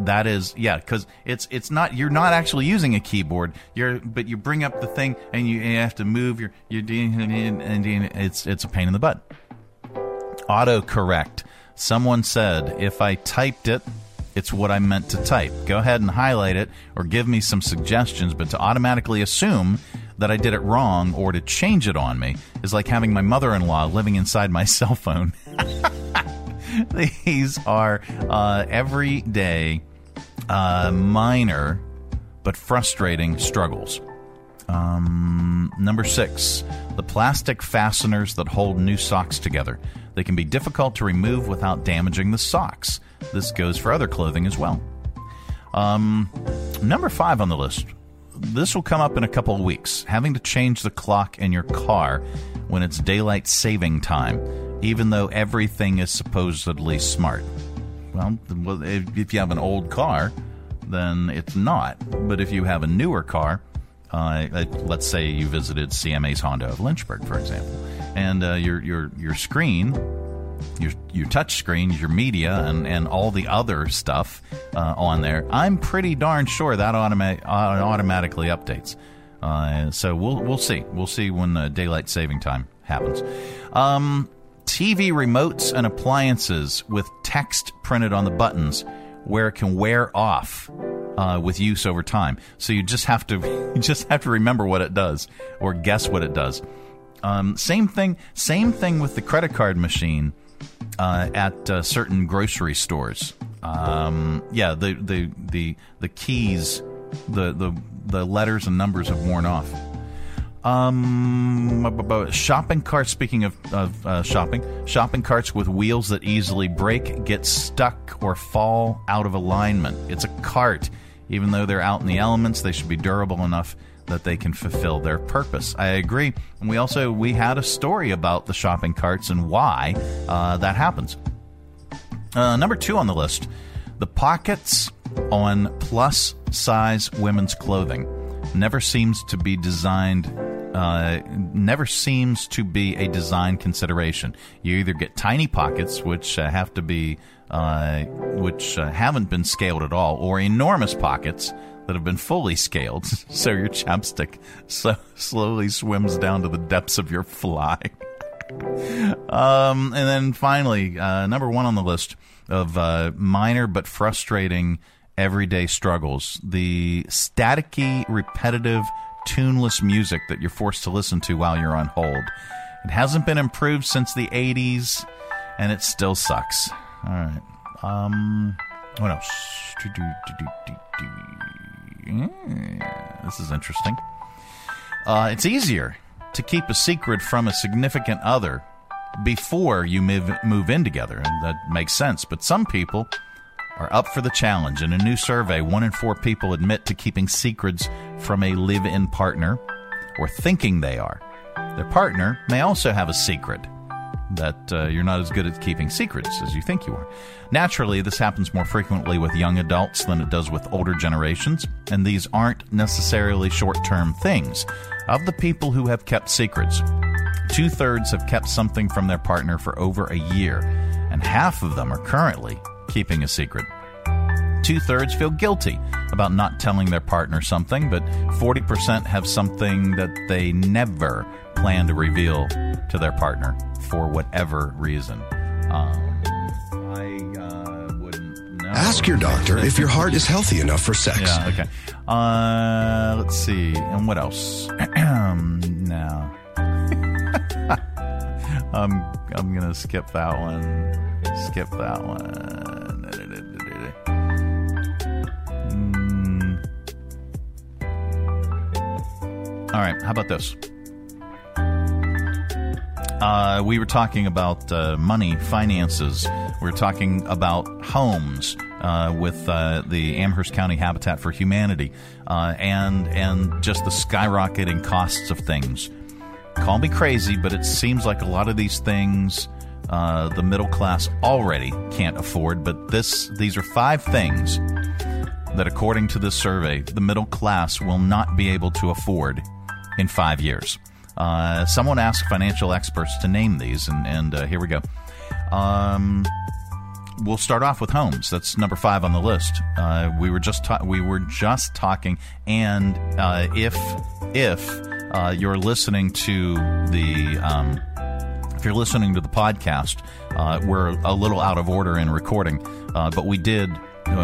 that is yeah because it's it's not you're not actually using a keyboard. You're but you bring up the thing and you, you have to move your doing and it's it's a pain in the butt. Autocorrect. Someone said if i typed it it's what i meant to type. Go ahead and highlight it or give me some suggestions but to automatically assume that i did it wrong or to change it on me is like having my mother-in-law living inside my *laughs* cell phone *laughs* *laughs* These are uh, everyday, uh, minor, but frustrating struggles. Um, number six, the plastic fasteners that hold new socks together. They can be difficult to remove without damaging the socks. This goes for other clothing as well. Um, number five on the list. This will come up in a couple of weeks. Having to change the clock in your car when it's daylight saving time even though everything is supposedly smart. Well, if you have an old car, then it's not. But if you have a newer car, uh, let's say you visited CMA's Honda of Lynchburg, for example, and uh, your your your screen, your your touch screens, your media, and, and all the other stuff uh, on there, I'm pretty darn sure that automa- automatically updates. Uh, so we'll we'll see. We'll see when uh, daylight saving time happens. Um, TV remotes and appliances with text printed on the buttons where it can wear off uh, with use over time. So you just have to *laughs* you just have to remember what it does or guess what it does. Um, same thing. Same thing with the credit card machine uh, at uh, certain grocery stores. Um, yeah, the, the the the keys, the the the letters and numbers have worn off. Um, shopping carts. Speaking of, of uh, shopping, shopping carts with wheels that easily break, get stuck, or fall out of alignment. It's a cart. Even though they're out in the elements, they should be durable enough that they can fulfill their purpose. I agree. And we also we had a story about the shopping carts and why uh, that happens. Uh, number two on the list: the pockets on plus size women's clothing never seems to be designed uh, never seems to be a design consideration. You either get tiny pockets, which uh, have to be, uh, which uh, haven't been scaled at all, or enormous pockets that have been fully scaled, *laughs* so your chapstick so slowly swims down to the depths of your fly. *laughs* um, and then finally, uh, number one on the list of uh, minor but frustrating everyday struggles: the staticky, repetitive tuneless music that you're forced to listen to while you're on hold. It hasn't been improved since the 80s, and it still sucks. All right. Um, what else? This is interesting. Uh, it's easier to keep a secret from a significant other before you move, move in together, and that makes sense. But some people are up for the challenge. In a new survey, one in four people admit to keeping secrets from a live in partner or thinking they are. Their partner may also have a secret that uh, you're not as good at keeping secrets as you think you are. Naturally, this happens more frequently with young adults than it does with older generations, and these aren't necessarily short term things. Of the people who have kept secrets, two thirds have kept something from their partner for over a year, and half of them are currently keeping a secret. Two thirds feel guilty about not telling their partner something, but 40% have something that they never plan to reveal to their partner for whatever reason. Um, I uh, wouldn't know. Ask your doctor if your heart is healthy enough for sex. Yeah, okay. Uh, let's see. And what else? *clears throat* no. *laughs* I'm I'm gonna skip that one. Skip that one. Mm. All right. How about this? Uh, we were talking about uh, money, finances. We were talking about homes uh, with uh, the Amherst County Habitat for Humanity, uh, and and just the skyrocketing costs of things. Call me crazy, but it seems like a lot of these things uh, the middle class already can't afford. But this these are five things that, according to this survey, the middle class will not be able to afford in five years. Uh, someone asked financial experts to name these, and, and uh, here we go. Um, we'll start off with homes. That's number five on the list. Uh, we were just ta- we were just talking, and uh, if if uh, you're listening to the um, if you're listening to the podcast, uh, we're a little out of order in recording, but we did.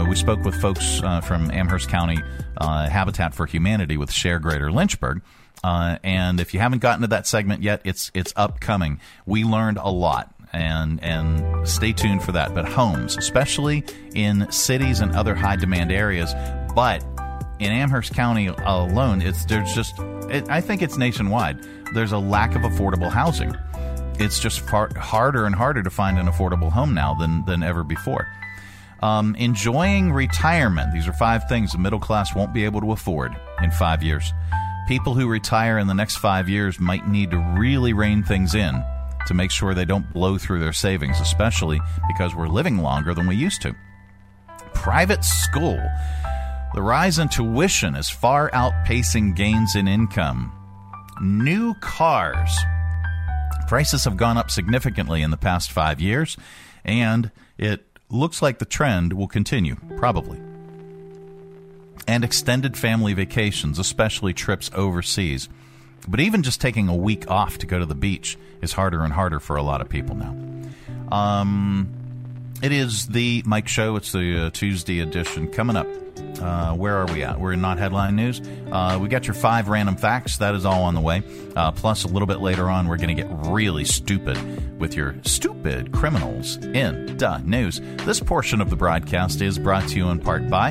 we spoke with folks from Amherst County Habitat for Humanity with Share Greater Lynchburg. Uh, and if you haven't gotten to that segment yet, it's it's upcoming. We learned a lot, and and stay tuned for that. But homes, especially in cities and other high demand areas, but in Amherst County alone, it's there's just it, I think it's nationwide. There's a lack of affordable housing. It's just far harder and harder to find an affordable home now than than ever before. Um, enjoying retirement. These are five things the middle class won't be able to afford in five years people who retire in the next five years might need to really rein things in to make sure they don't blow through their savings, especially because we're living longer than we used to. Private school. The rise in tuition is far outpacing gains in income. New cars. Prices have gone up significantly in the past five years, and it looks like the trend will continue, probably and extended family vacations, especially trips overseas. But even just taking a week off to go to the beach is harder and harder for a lot of people now. Um, it is the Mike Show. It's the uh, Tuesday edition coming up. Uh, where are we at? We're in not headline news. Uh, we got your five random facts. That is all on the way. Uh, plus, a little bit later on, we're going to get really stupid with your stupid criminals in the news. This portion of the broadcast is brought to you in part by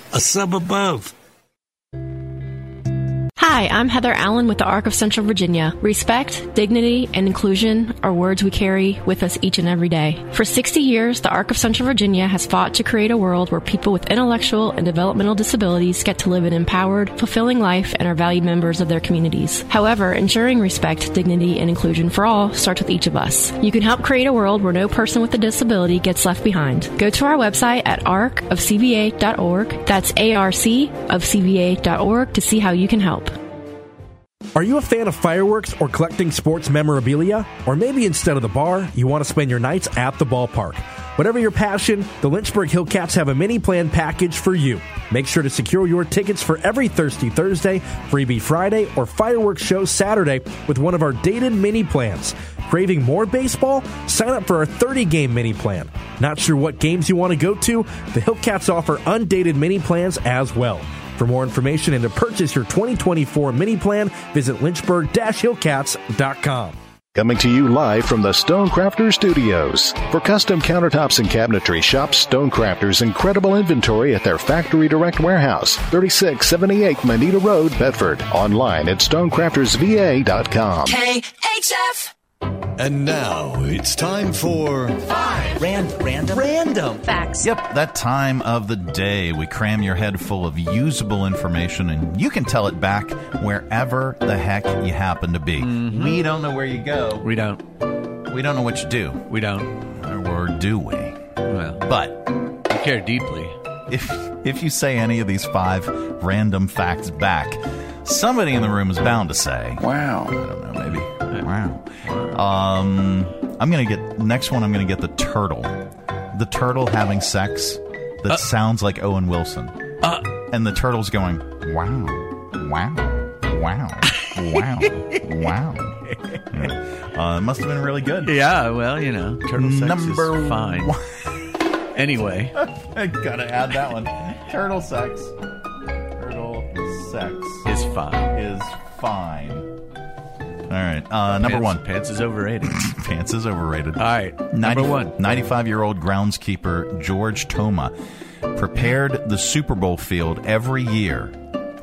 A sub above. Hi, I'm Heather Allen with the Arc of Central Virginia. Respect, dignity, and inclusion are words we carry with us each and every day. For 60 years, the Arc of Central Virginia has fought to create a world where people with intellectual and developmental disabilities get to live an empowered, fulfilling life and are valued members of their communities. However, ensuring respect, dignity, and inclusion for all starts with each of us. You can help create a world where no person with a disability gets left behind. Go to our website at arcofcva.org. That's A-R-C of CVA.org to see how you can help. Are you a fan of fireworks or collecting sports memorabilia? Or maybe instead of the bar, you want to spend your nights at the ballpark? Whatever your passion, the Lynchburg Hillcats have a mini plan package for you. Make sure to secure your tickets for every Thirsty Thursday, Freebie Friday, or Fireworks Show Saturday with one of our dated mini plans. Craving more baseball? Sign up for our 30 game mini plan. Not sure what games you want to go to? The Hillcats offer undated mini plans as well. For more information and to purchase your 2024 mini plan, visit lynchburg-hillcats.com. Coming to you live from the Stonecrafters Studios. For custom countertops and cabinetry, shop Stonecrafters' incredible inventory at their Factory Direct Warehouse, 3678 Moneta Road, Bedford. Online at stonecraftersva.com. KHF. And now it's time for Five. Random. Random. Random. Facts. Yep, that time of the day we cram your head full of usable information and you can tell it back wherever the heck you happen to be. Mm-hmm. We don't know where you go. We don't. We don't know what you do. We don't. Or do we? Well, But we care deeply. if if you say any of these five random facts back, somebody in the room is bound to say, "Wow." I don't know, maybe. Wow. Um, I'm gonna get next one. I'm gonna get the turtle. The turtle having sex that sounds like Owen Wilson, Uh, and the turtle's going, "Wow, wow, wow, *laughs* wow, wow." Yeah. Uh, it must have been really good. Yeah, well, you know, turtle sex Number is fine. Anyway, *laughs* I gotta add that one. Turtle sex. Turtle sex is fine. Is fine. All right. Uh, number Pants- one. Pants is overrated. *laughs* Pants is overrated. All right. Number one. 95 year old groundskeeper George Toma prepared the Super Bowl field every year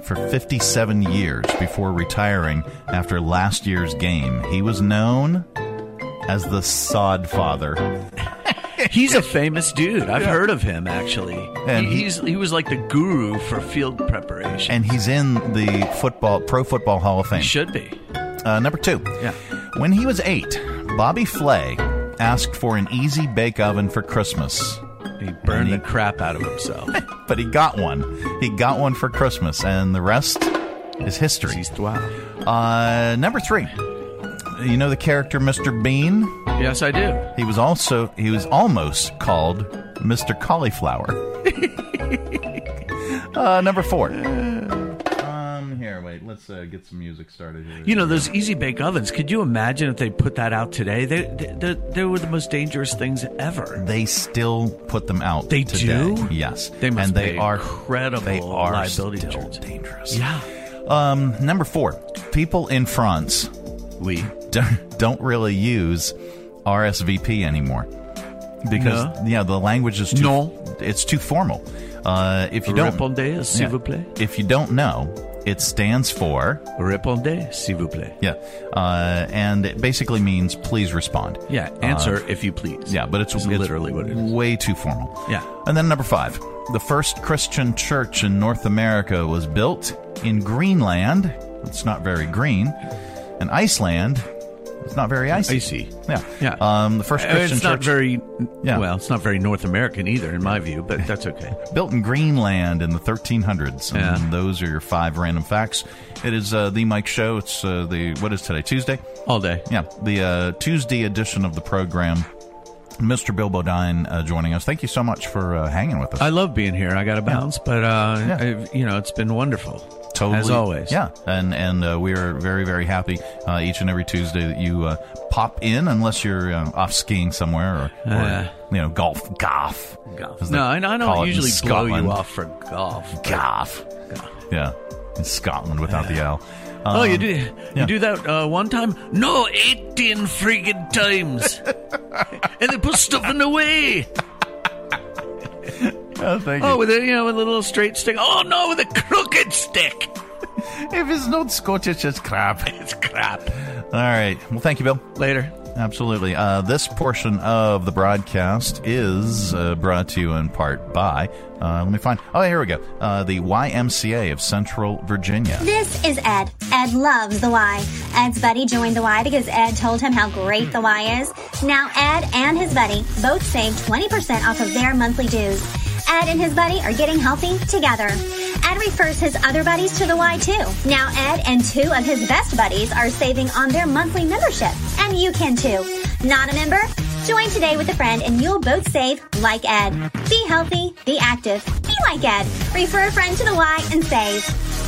for 57 years before retiring after last year's game. He was known as the Sod Father. *laughs* He's a famous dude. I've Yeah. heard of him actually. And He- he- he's he was like the guru for field preparation. And he's in the football Pro Football Hall of Fame. He should be. Uh, number two. Yeah. When he was eight, Bobby Flay asked for an easy bake oven for Christmas. He burned he- the crap out of himself. *laughs* But he got one. He got one for Christmas, and the rest is history. Uh, number three. You know the character Mr. Bean? Yes, I do. He was also he was almost called Mr. Cauliflower. *laughs* uh, number four. Here, wait. Let's uh, get some music started here. You know those easy bake ovens. Could you imagine if they put that out today? They they, they, they were the most dangerous things ever. They still put them out. They today. do? Yes, They must and they pay are incredible They are liability still insurance. dangerous. Yeah. Um, number four. People in France, we don't, don't really use RSVP anymore because No. yeah, the language is too. No. it's too formal. Uh, if you don't Répondez, s'il vous plaît. If you don't know, it stands for Répondez, s'il vous plaît. yeah, uh, and it basically means please respond. Yeah, answer if you please. Yeah, but it's, it's literally what it is. Way too formal. Yeah. And then number five, the first Christian church in North America was built in Greenland. It's not very green. And Iceland. It's not very icy. Icy. Yeah. Yeah. Um, the first Christian it's not church very Yeah. well. It's not very North American either, in my view. But that's okay. *laughs* built in Greenland in the 1300s. And Yeah. those are your five random facts. It is uh, the Mike Show. It's uh, the what is today? Tuesday. All day. Yeah, the uh, Tuesday edition of the program. Mr. Bill Bodine uh, joining us. Thank you so much for uh, hanging with us. I love being here. I got to bounce, but uh, Yeah. You know, it's been wonderful. Totally, as always. Yeah, and and uh, we are very very happy uh, each and every Tuesday that you uh, pop in, unless you're uh, off skiing somewhere or, or Uh. you know golf golf. they No, I, I don't usually blow you off for golf. Golf. Yeah, in Scotland without the L. oh, you Um, do yeah. you do that uh, one time? No, eighteen friggin' times, *laughs* and they put stuff in the way. *laughs* Oh, thank Oh, with a you know with a little straight stick. Oh no, with a crooked stick. if it's not Scottish, it's crap. *laughs* It's crap. All right. Well, thank you, Bill. Later. Absolutely. Uh, this portion of the broadcast is uh, brought to you in part by, uh, let me find, oh, here we go, uh, the YMCA of Central Virginia. This is Ed. Ed loves the Y. Ed's buddy joined the Y because Ed told him how great the Y is. Now Ed and his buddy both save 20% off of their monthly dues. Ed and his buddy are getting healthy together. Ed refers his other buddies to the Y too. Now Ed and two of his best buddies are saving on their monthly membership. And you can too. Not a member? Join today with a friend and you'll both save like Ed. Be healthy, be active, be like Ed. Refer a friend to the Y and save.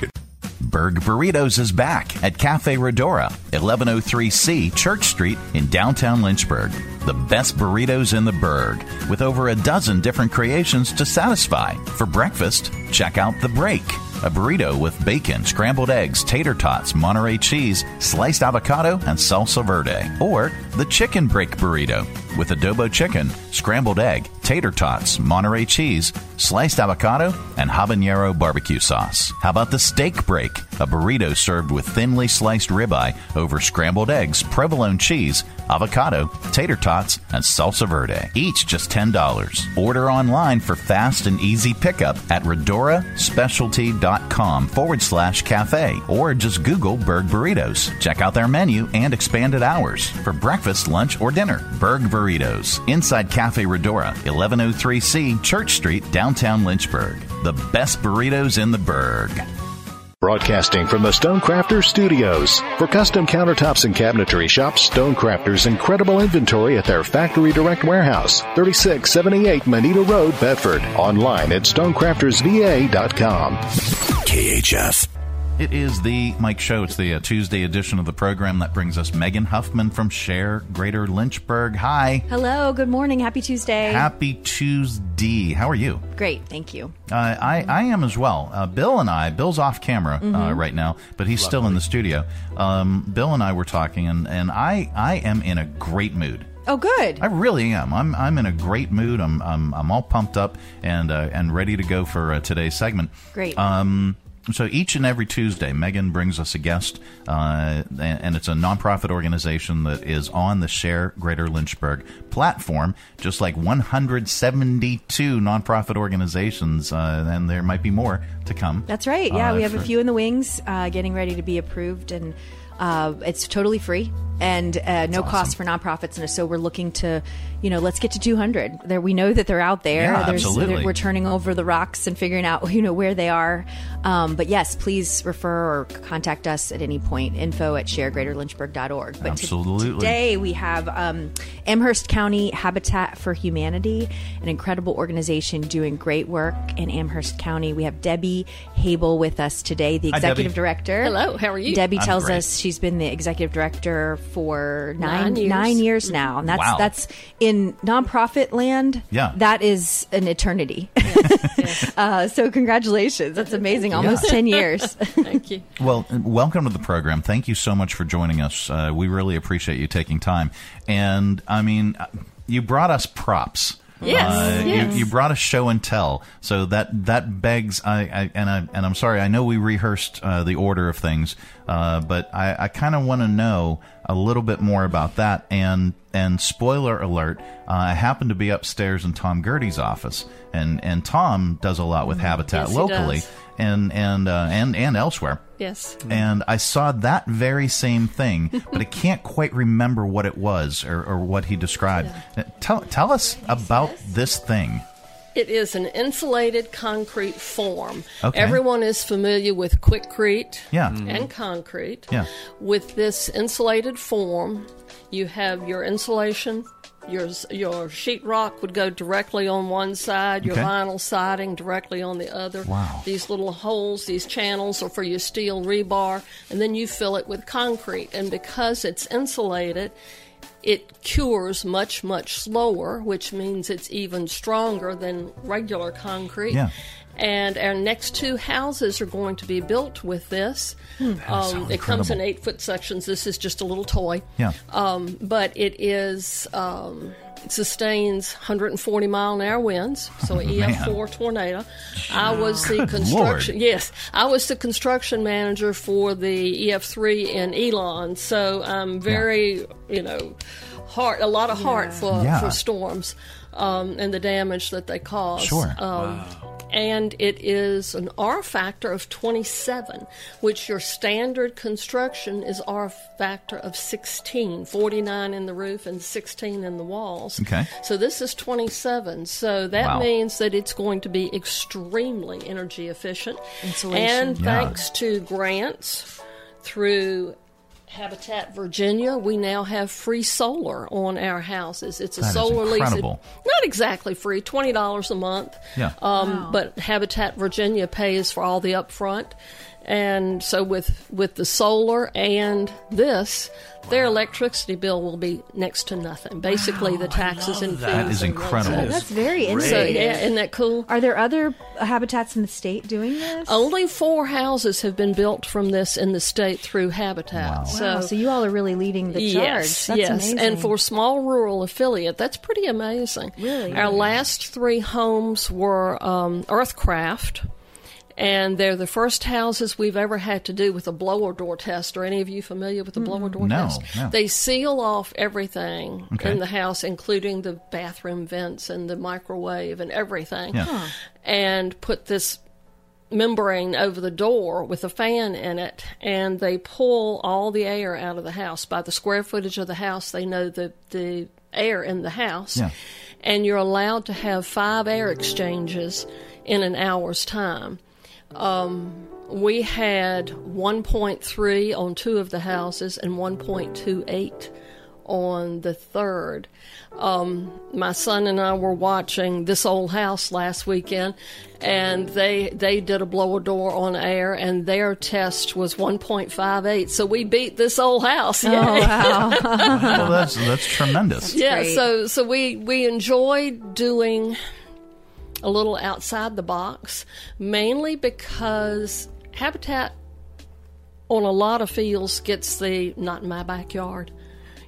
Berg Burritos is back at Cafe Redora, 1103C Church Street in downtown Lynchburg. The best burritos in the Berg, with over a dozen different creations to satisfy. For breakfast, check out The Break, a burrito with bacon, scrambled eggs, tater tots, Monterey cheese, sliced avocado, and salsa verde. Or the Chicken Break Burrito with adobo chicken, scrambled egg, tater tots, Monterey cheese, sliced avocado, and habanero barbecue sauce. How about the Steak Break, a burrito served with thinly sliced ribeye over scrambled eggs, provolone cheese, avocado, tater tots, and salsa verde. Each just $10. Order online for fast and easy pickup at redoraspecialty.com forward slash cafe or just Google Berg Burritos. Check out their menu and expanded hours for breakfast, lunch, or dinner. Berg Burritos, inside Cafe Redora, 1103C Church Street, downtown Lynchburg. The best burritos in the Berg. Broadcasting from the Stonecrafters Studios. For custom countertops and cabinetry, shop Stonecrafters' incredible inventory at their Factory Direct Warehouse, 3678 Moneta Road, Bedford. Online at stonecraftersva.com. KHF. It is the Mike Show. It's the uh, Tuesday edition of the program that brings us Megan Huffman from Share Greater Lynchburg. Hi. Hello, good morning. Happy Tuesday. Happy Tuesday. How are you? Great, thank you. Uh, I, I am as well. Uh, Bill and I, Bill's off camera uh, Mhm. right now, but he's still in the studio. Um, Bill and I were talking, and, and I, I am in a great mood. Oh, good. I really am. I'm I'm in a great mood. I'm I'm, I'm all pumped up and uh, and ready to go for uh, today's segment. Great. Um, so each and every Tuesday, Megan brings us a guest, uh, and, and it's a nonprofit organization that is on the Share Greater Lynchburg platform, just like 172 nonprofit organizations, uh, and there might be more to come. That's right. Yeah, uh, we have a few in the wings uh, getting ready to be approved, and uh, it's totally free and uh, no cost for nonprofits. And so we're looking to, you know, let's get to 200. There, we know that they're out there. Yeah, There's- absolutely. We're turning over the rocks and figuring out, you know, where they are. Um, but yes, please refer or contact us at any point. Info at sharegreaterlynchburg.org. But to- Absolutely. today we have um, Amherst County Habitat for Humanity, an incredible organization doing great work in Amherst County. We have Debbie Habel with us today, the executive Debbie. director. Hello, how are you? Debbie I'm tells great. us she's been the executive director for nine Nine years. nine years now, and that's Wow. that's in nonprofit land. Yeah. that is an eternity. *laughs* *laughs* uh, so congratulations, that's amazing. Almost Yeah. ten years. *laughs* Thank you. Well, welcome to the program. Thank you so much for joining us. Uh, we really appreciate you taking time. And I mean, uh, you brought us props. Yes, Uh, yes. You, you brought a show and tell, so that that begs. I, I and I and I'm sorry. I know we rehearsed uh, the order of things, uh, but I, I kind of want to know a little bit more about that. And and spoiler alert, uh, I happen to be upstairs in Tom Gertie's office, and and Tom does a lot with Habitat Mm-hmm. Yes, he locally, and and uh, and and elsewhere. Yes. And I saw that very same thing, *laughs* but I can't quite remember what it was or, or what he described. Uh, Tell, tell us about this thing. It is an insulated concrete form. Okay. Everyone is familiar with Quikrete Yeah. and mm-hmm. concrete. Yeah. With this insulated form, you have your insulation. Your your sheetrock would go directly on one side. Your Okay. vinyl siding directly on the other. Wow. These little holes, these channels, are for your steel rebar, and then you fill it with concrete. And because it's insulated, it cures much much slower, which means it's even stronger than regular concrete. Yeah. And our next two houses are going to be built with this. Hmm. So it comes in eight foot sections. This is just a little toy. Yeah. Um, but it is um, it sustains 140 mile an hour winds, so *laughs* an EF4 tornado. I was the Good construction. Lord. Yes, I was the construction manager for the EF3 in Elon, so I'm very you know heart a lot of heart for Yeah. for storms um, and the damage that they cause. Sure. Um, And it is an R factor of 27, which your standard construction is R factor of 16, 49 in the roof and 16 in the walls. Okay. So this is 27. So that Wow. means that it's going to be extremely energy efficient. Insulation. And Yeah. thanks to grants through Habitat Virginia, we now have free solar on our houses. It's a That is solar lease. incredible. Not exactly free, twenty dollars a month. Yeah. Um, But Habitat Virginia pays for all the upfront, And so with with the solar and this, their electricity bill will be next to nothing. Basically, the taxes and fees. That is incredible. that's it. That's very So, yeah, isn't that cool? Are there other habitats in the state doing this? Only four houses have been built from this in the state through Habitat. So, Wow, so you all are really leading the charge. Yes, That's yes, amazing. and for a small rural affiliate, that's pretty amazing. Really? our last three homes were um, Earthcraft, and they're the first houses we've ever had to do with a blower door test. Are any of you familiar with the blower door No, test? no. They seal off everything Okay. in the house, including the bathroom vents and the microwave and everything, Yeah. Huh. and put this membrane over the door with a fan in it, and they pull all the air out of the house. By the square footage of the house, they know the, the air in the house. Yeah. And you're allowed to have five air exchanges in an hour's time. Um, we had 1.3 on two of the houses and 1.28 on the third. Um, my son and I were watching This Old House last weekend, and they they did a blower door on air, and their test was 1.58. So we beat This Old House. Oh, wow. *laughs* well, that's that's tremendous. yeah. great. So so we we enjoy doing a little outside the box, mainly because Habitat on a lot of fields gets the not in my backyard.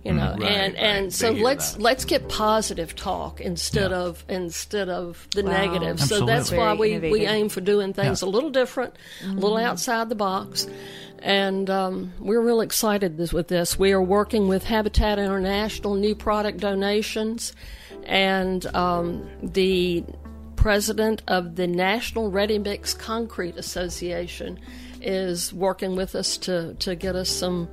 You know, Mm, right, and right. and They so let's that. let's get positive talk instead of instead of the Wow. negative. So that's Absolutely. why Very we, we aim for doing things Yeah. a little different, a little outside the box. And um, we're real excited this, with this. We are working with Habitat International, new product donations, and um, the president of the National Ready Mix Concrete Association is working with us to, to get us some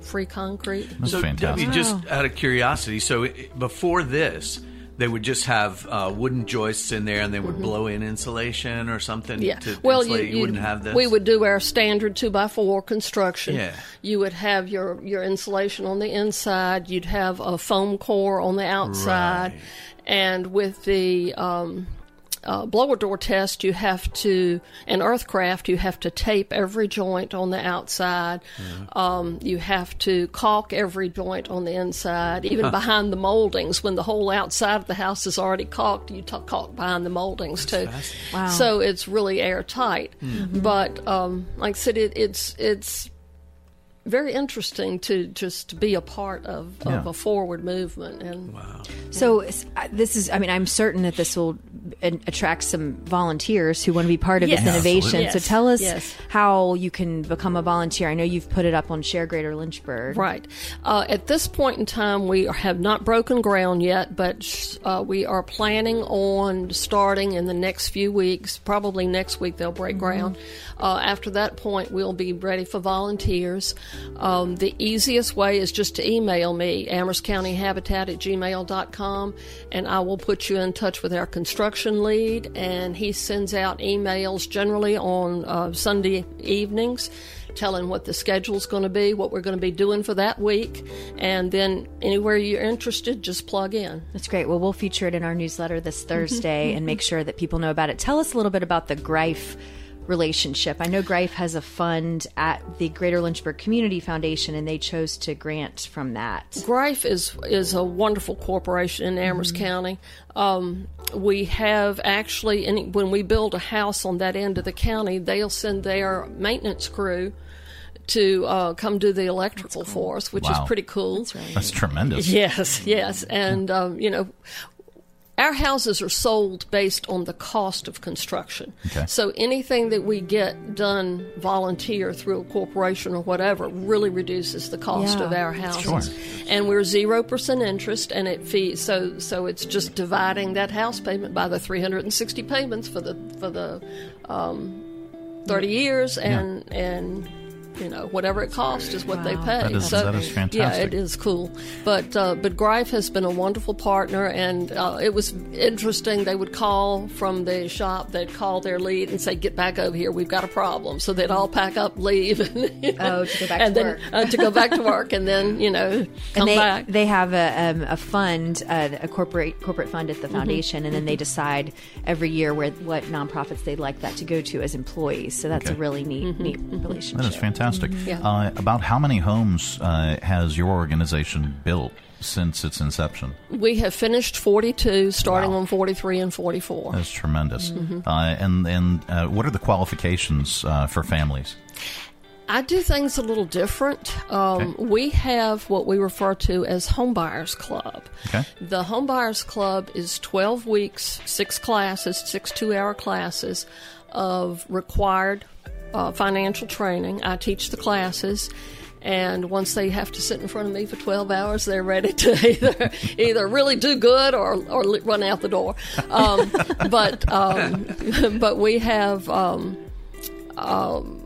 free concrete. That's so, fantastic. Debbie, just out of curiosity, so before this, they would just have uh, wooden joists in there, and they would blow in insulation or something. Mm-hmm. Yeah. To well, you, insulate. you, you- wouldn't have this. We would do our standard two by four construction. Yeah. You would have your your insulation on the inside. You'd have a foam core on the outside, Right. and with the um, uh, blower door test, you have to, and Earthcraft, you have to tape every joint on the outside. Um, you have to caulk every joint on the inside, even behind the moldings. When the whole outside of the house is already caulked, you t- caulk behind the moldings too. Wow. So it's really airtight. But um, like I said, it, it's it's very interesting to just be a part of, of Yeah. a forward movement and So uh, this is, I mean, I'm certain that this will attract some volunteers who want to be part of Yes. this innovation. Absolutely. So tell us Yes. how you can become a volunteer. I know you've put it up on Share Greater Lynchburg. Right. Uh, at this point in time, we have not broken ground yet, but uh, we are planning on starting in the next few weeks. Probably next week they'll break ground. Uh, after that point, we'll be ready for volunteers. Um, the easiest way is just to email me, Amherst County Habitat at gmail.com, and I will put you in touch with our construction lead, and he sends out emails generally on uh, Sunday evenings telling what the schedule's going to be, what we're going to be doing for that week, and then anywhere you're interested, just plug in. That's great. Well, we'll feature it in our newsletter this Thursday and make sure that people know about it. Tell us a little bit about the Greif relationship. I know Greif has a fund at the Greater Lynchburg Community Foundation, and they chose to grant from that. Greif is is a wonderful corporation in Amherst County. Um, we have actually, any, when we build a house on that end of the county, they'll send their maintenance crew to uh, come do the electrical for us, which Wow. is pretty cool. That's tremendous. Yes, yes, and um, you know. Our houses are sold based on the cost of construction. Okay. So anything that we get done volunteer through a corporation or whatever really reduces the cost Yeah. of our houses. Sure. And we're zero percent interest, and it fees. So so it's just dividing that house payment by the 360 payments for the for the um, 30 years, and and you know, whatever it costs is what they pay. That is- that is Yeah, it is cool. But uh, but Greif has been a wonderful partner, and uh, it was interesting. They would call from the shop. They'd call their lead and say, "Get back over here. We've got a problem." So they'd all pack up, leave, *laughs* and, you know, Oh, to go back and to then work. Uh, to go back to work, and then you know *laughs* come and they, back. they have a, um, a fund, uh, a corporate corporate fund at the Mhm. foundation, and then they decide every year where what nonprofits they'd like that to go to as employees. So that's Okay. a really neat neat relationship. That is fantastic. Mhm. Yeah. Uh, about how many homes uh, has your organization built since its inception? We have finished 42, starting on 43 and 44. That's tremendous. Mhm. Uh, and and uh, what are the qualifications uh, for families? I do things a little different. Um, We have what we refer to as Homebuyers Club. Okay. The Homebuyers Club is 12 weeks, six classes, six two hour classes of required uh, financial training. I teach the classes. And once they have to sit in front of me for 12 hours, they're ready to *laughs* either either really do good or, or run out the door. Um, *laughs* but um, *laughs* but we have um, um,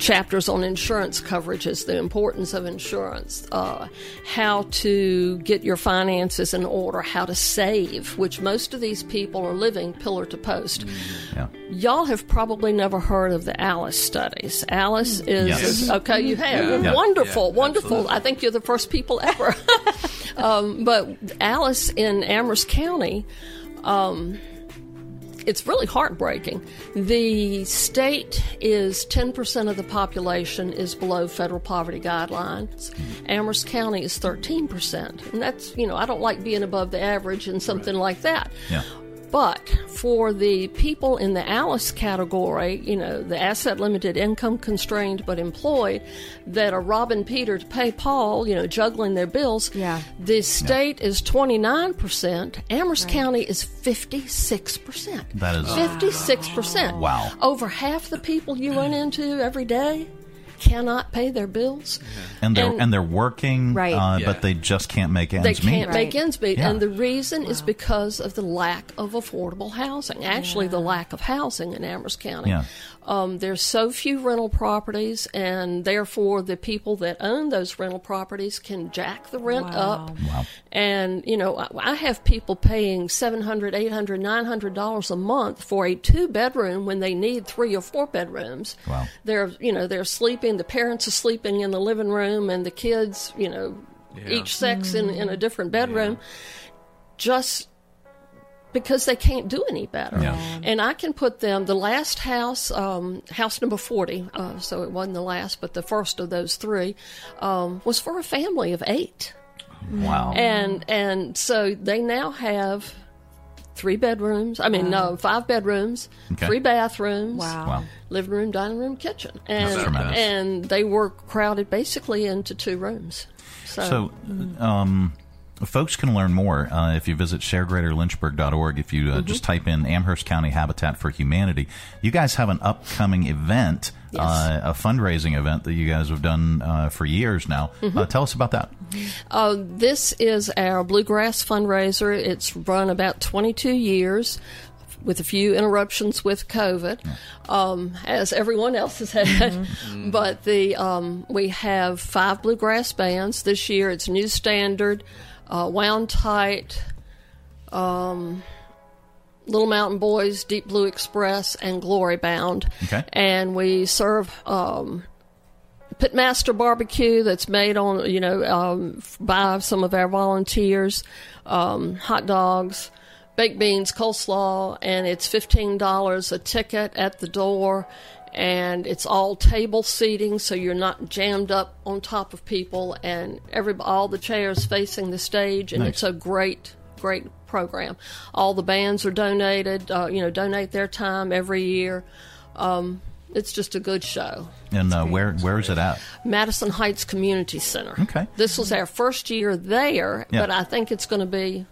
chapters on insurance coverages, the importance of insurance, uh, how to get your finances in order, how to save, which most of these people are living pillar to post. Yeah. Y'all have probably never heard of the Alice studies. Alice is Yes. okay. You have Yeah. Yeah. wonderful, Yeah, wonderful. I think you're the first people ever. *laughs* um, but Alice in Amherst County. Um, it's really heartbreaking. The state is 10% of the population is below federal poverty guidelines. Hmm. Amherst County is 13%. And that's, you know, I don't like being above the average and something like that. Yeah. But for the people in the Alice category, you know, the asset limited, income constrained, but employed, that are robbing Peter to pay Paul, you know, juggling their bills, yeah. the state is 29%, Amherst County is 56%. That is 56%. Wow. Over half the people you run mm. into every day cannot pay their bills. And they're And- and, they're working, Right. uh, Yeah. but they just can't make ends They meet. can't make ends meet, Yeah. and the reason is because of the lack of affordable housing. Actually, the lack of housing in Amherst County. Yeah. Um, there's so few rental properties, and therefore the people that own those rental properties can jack the rent up. Wow. And you know, I, I have people paying seven hundred, eight hundred, nine hundred dollars a month for a two bedroom when they need three or four bedrooms. Wow. They're you know they're sleeping. The parents are sleeping in the living room, and the kids, you know, Yeah. each sex in in a different bedroom. Just because they can't do any better. Yeah. And I can put them, the last house, um, house number 40, uh, so it wasn't the last, but the first of those three, um, was for a family of eight. Wow. And, and so they now have three bedrooms, I mean, no, five bedrooms, Okay. three bathrooms. Wow. Wow. Living room, dining room, kitchen. And, and they were crowded basically into two rooms. So, So, um, folks can learn more uh, if you visit sharegreaterlynchburg.org. If you uh, Mm-hmm. just type in Amherst County Habitat for Humanity, you guys have an upcoming event, uh, a fundraising event that you guys have done uh, for years now. Mm-hmm. Uh, tell us about that. Uh, this is our bluegrass fundraiser. It's run about 22 years with a few interruptions with COVID, um, as everyone else has had. *laughs* but the um, we have five bluegrass bands this year. It's New Standard, uh, Wound Tight, um, Little Mountain Boys, Deep Blue Express, and Glory Bound. Okay. And we serve um, Pitmaster barbecue that's made on, you know, um, by some of our volunteers, um, hot dogs, baked beans, coleslaw, and it's $15 a ticket at the door. And it's all table seating, so you're not jammed up on top of people, and every all the chairs facing the stage, and Nice. it's a great, great program. All the bands are donated, uh, you know, donate their time every year. Um, it's just a good show. And uh, where where is it at? Madison Heights Community Center. Okay. This was our first year there, Yeah. but I think it's going to be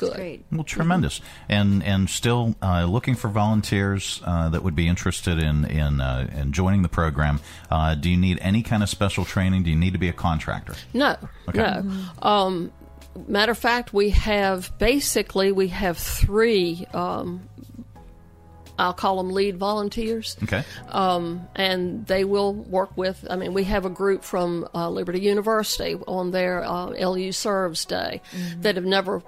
good. Well, tremendous, and and still uh, looking for volunteers uh, that would be interested in in uh, in joining the program. Uh, do you need any kind of special training? Do you need to be a contractor? No, Okay. no. Um, matter of fact, we have basically we have three. Um, I'll call them lead volunteers. Okay. Um, and they will work with. I mean, we have a group from uh, Liberty University on their uh, LU Serves Day that have never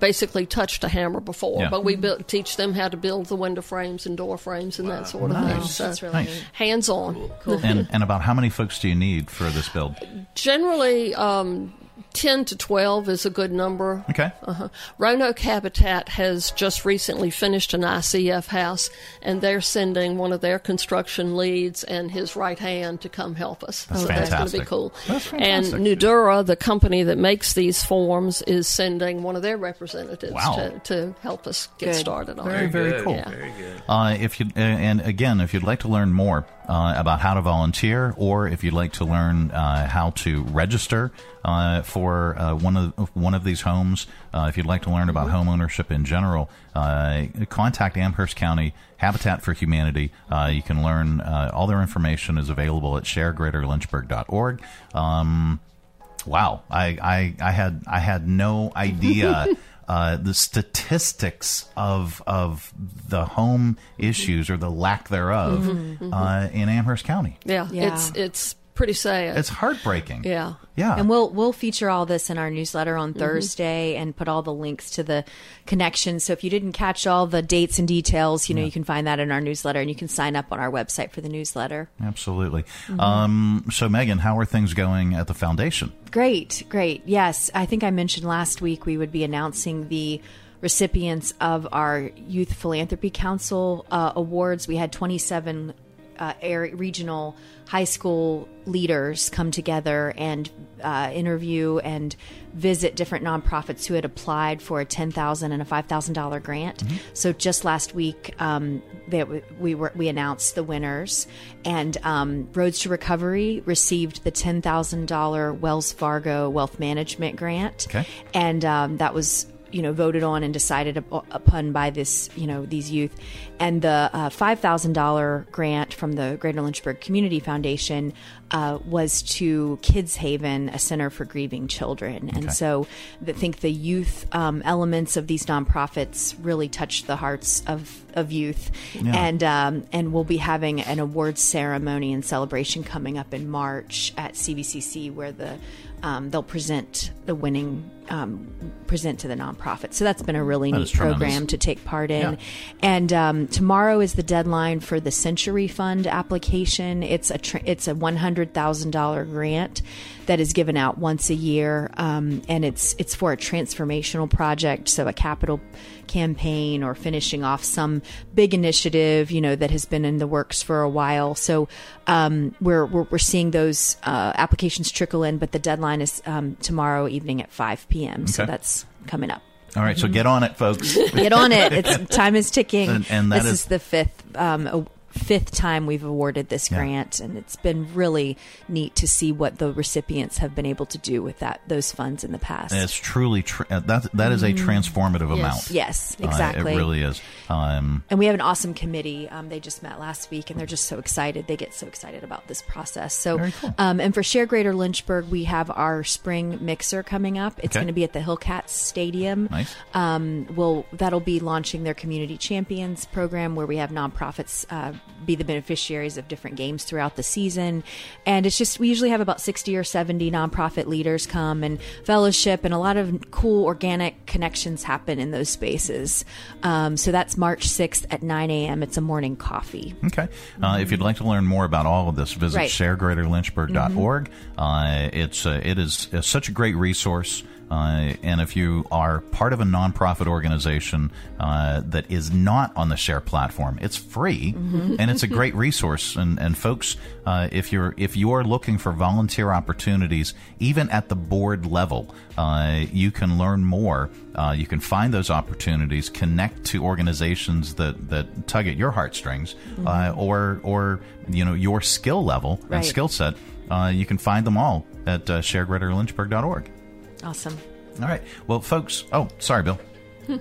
basically touched a hammer before, Yeah. but we build, teach them how to build the window frames and door frames and that sort of thing. So That's really Nice. hands on. And and about how many folks do you need for this build? Generally, um, 10 to 12 is a good number. Okay. Uh-huh. Roanoke Habitat has just recently finished an ICF house, and they're sending one of their construction leads and his right hand to come help us. That's so that's going to be fantastic. cool. That's and fantastic. Nudura, the company that makes these forms, is sending one of their representatives Wow. to, to help us get Good. started on Very, it. very cool. Yeah. Very good. Uh, if you uh, and again, if you'd like to learn more uh, about how to volunteer, or if you'd like to learn uh, how to register uh, for uh, one of one of these homes, uh, if you'd like to learn about home ownership in general, uh, contact Amherst County Habitat for Humanity. Uh, you can learn uh, all their information is available at sharegreaterlynchburg.org. Um, wow, I, I I had I had no idea. *laughs* Uh, the statistics of of the home issues or the lack thereof Mhm, mhm. Uh, in Amherst County. Yeah, Yeah. it's it's pretty sad. It's heartbreaking. Yeah. Yeah. And we'll we'll feature all this in our newsletter on Mhm. Thursday and put all the links to the connections. So if you didn't catch all the dates and details, you know, you can find that in our newsletter and you can sign up on our website for the newsletter. Absolutely. Mhm. Um, so, Megan, how are things going at the foundation? Great, great. Yes, I think I mentioned last week we would be announcing the recipients of our Youth Philanthropy Council uh, awards. We had 27 uh, area, regional high school leaders come together and uh, interview and visit different nonprofits who had applied for a ten thousand and a five thousand dollar grant. So just last week, um, they, we were we announced the winners, and um, Roads to Recovery received the ten thousand dollar Wells Fargo Wealth Management grant, Okay. and um, that was you know voted on and decided upon by this you know these youth and the uh, $5000 grant from the greater lynchburg community foundation uh, was to kids haven a center for grieving children and Okay. so I think the youth um, elements of these nonprofits really touched the hearts of, of youth Yeah. and um, and we'll be having an awards ceremony and celebration coming up in march at cvcc where the um, they'll present the winning um, present to the nonprofit. So that's been a really That neat program to take part in. Yeah. And um, tomorrow is the deadline for the Century Fund application. It's a tr- it's a one hundred thousand dollar grant that is given out once a year, um, and it's it's for a transformational project, so a capital campaign or finishing off some big initiative, you know, that has been in the works for a while. So um, we're, we're we're seeing those uh, applications trickle in, but the deadline is um, tomorrow evening at five p.m. So that's coming up. All right, so get on it, folks. Get on it. It's time is ticking. *laughs* And- and that this is- is, the fifth um, fifth time we've awarded this Yeah. grant, and it's been really neat to see what the recipients have been able to do with that those funds in the past. It's truly tr- uh, that that is a Mhm. transformative Yes. amount. Yes, Uh, exactly. it really is. Um, And we have an awesome committee. Um, they just met last week, and they're just so excited. They get so excited about this process. So, um, and for Share Greater Lynchburg, we have our spring mixer coming up. It's Okay. going to be at the Hillcats Stadium. Nice. Um, we'll that'll be launching their community champions program, where we have nonprofits uh, be the beneficiaries of different games throughout the season. And it's just we usually have about sixty or seventy nonprofit leaders come and fellowship, and a lot of cool organic connections happen in those spaces. Um, so that's March sixth at nine a.m. It's a morning coffee. Okay. Uh, if you'd like to learn more about all of this, visit Right. sharegreaterlynchburg.org. Uh, it's uh, it is uh, such a great resource. Uh, and if you are part of a nonprofit organization uh, that is not on the Share platform, it's free Mhm. and it's a great *laughs* resource. And, and folks, uh, if you're if you are looking for volunteer opportunities, even at the board level, uh, you can learn more. Uh, you can find those opportunities, connect to organizations that, that tug at your heartstrings, uh, Mhm. or or you know your skill level Right. and skill set. Uh, you can find them all at uh, sharegreaterlynchburg.org. Awesome. All right. Well, folks. Oh, sorry, Bill. *laughs*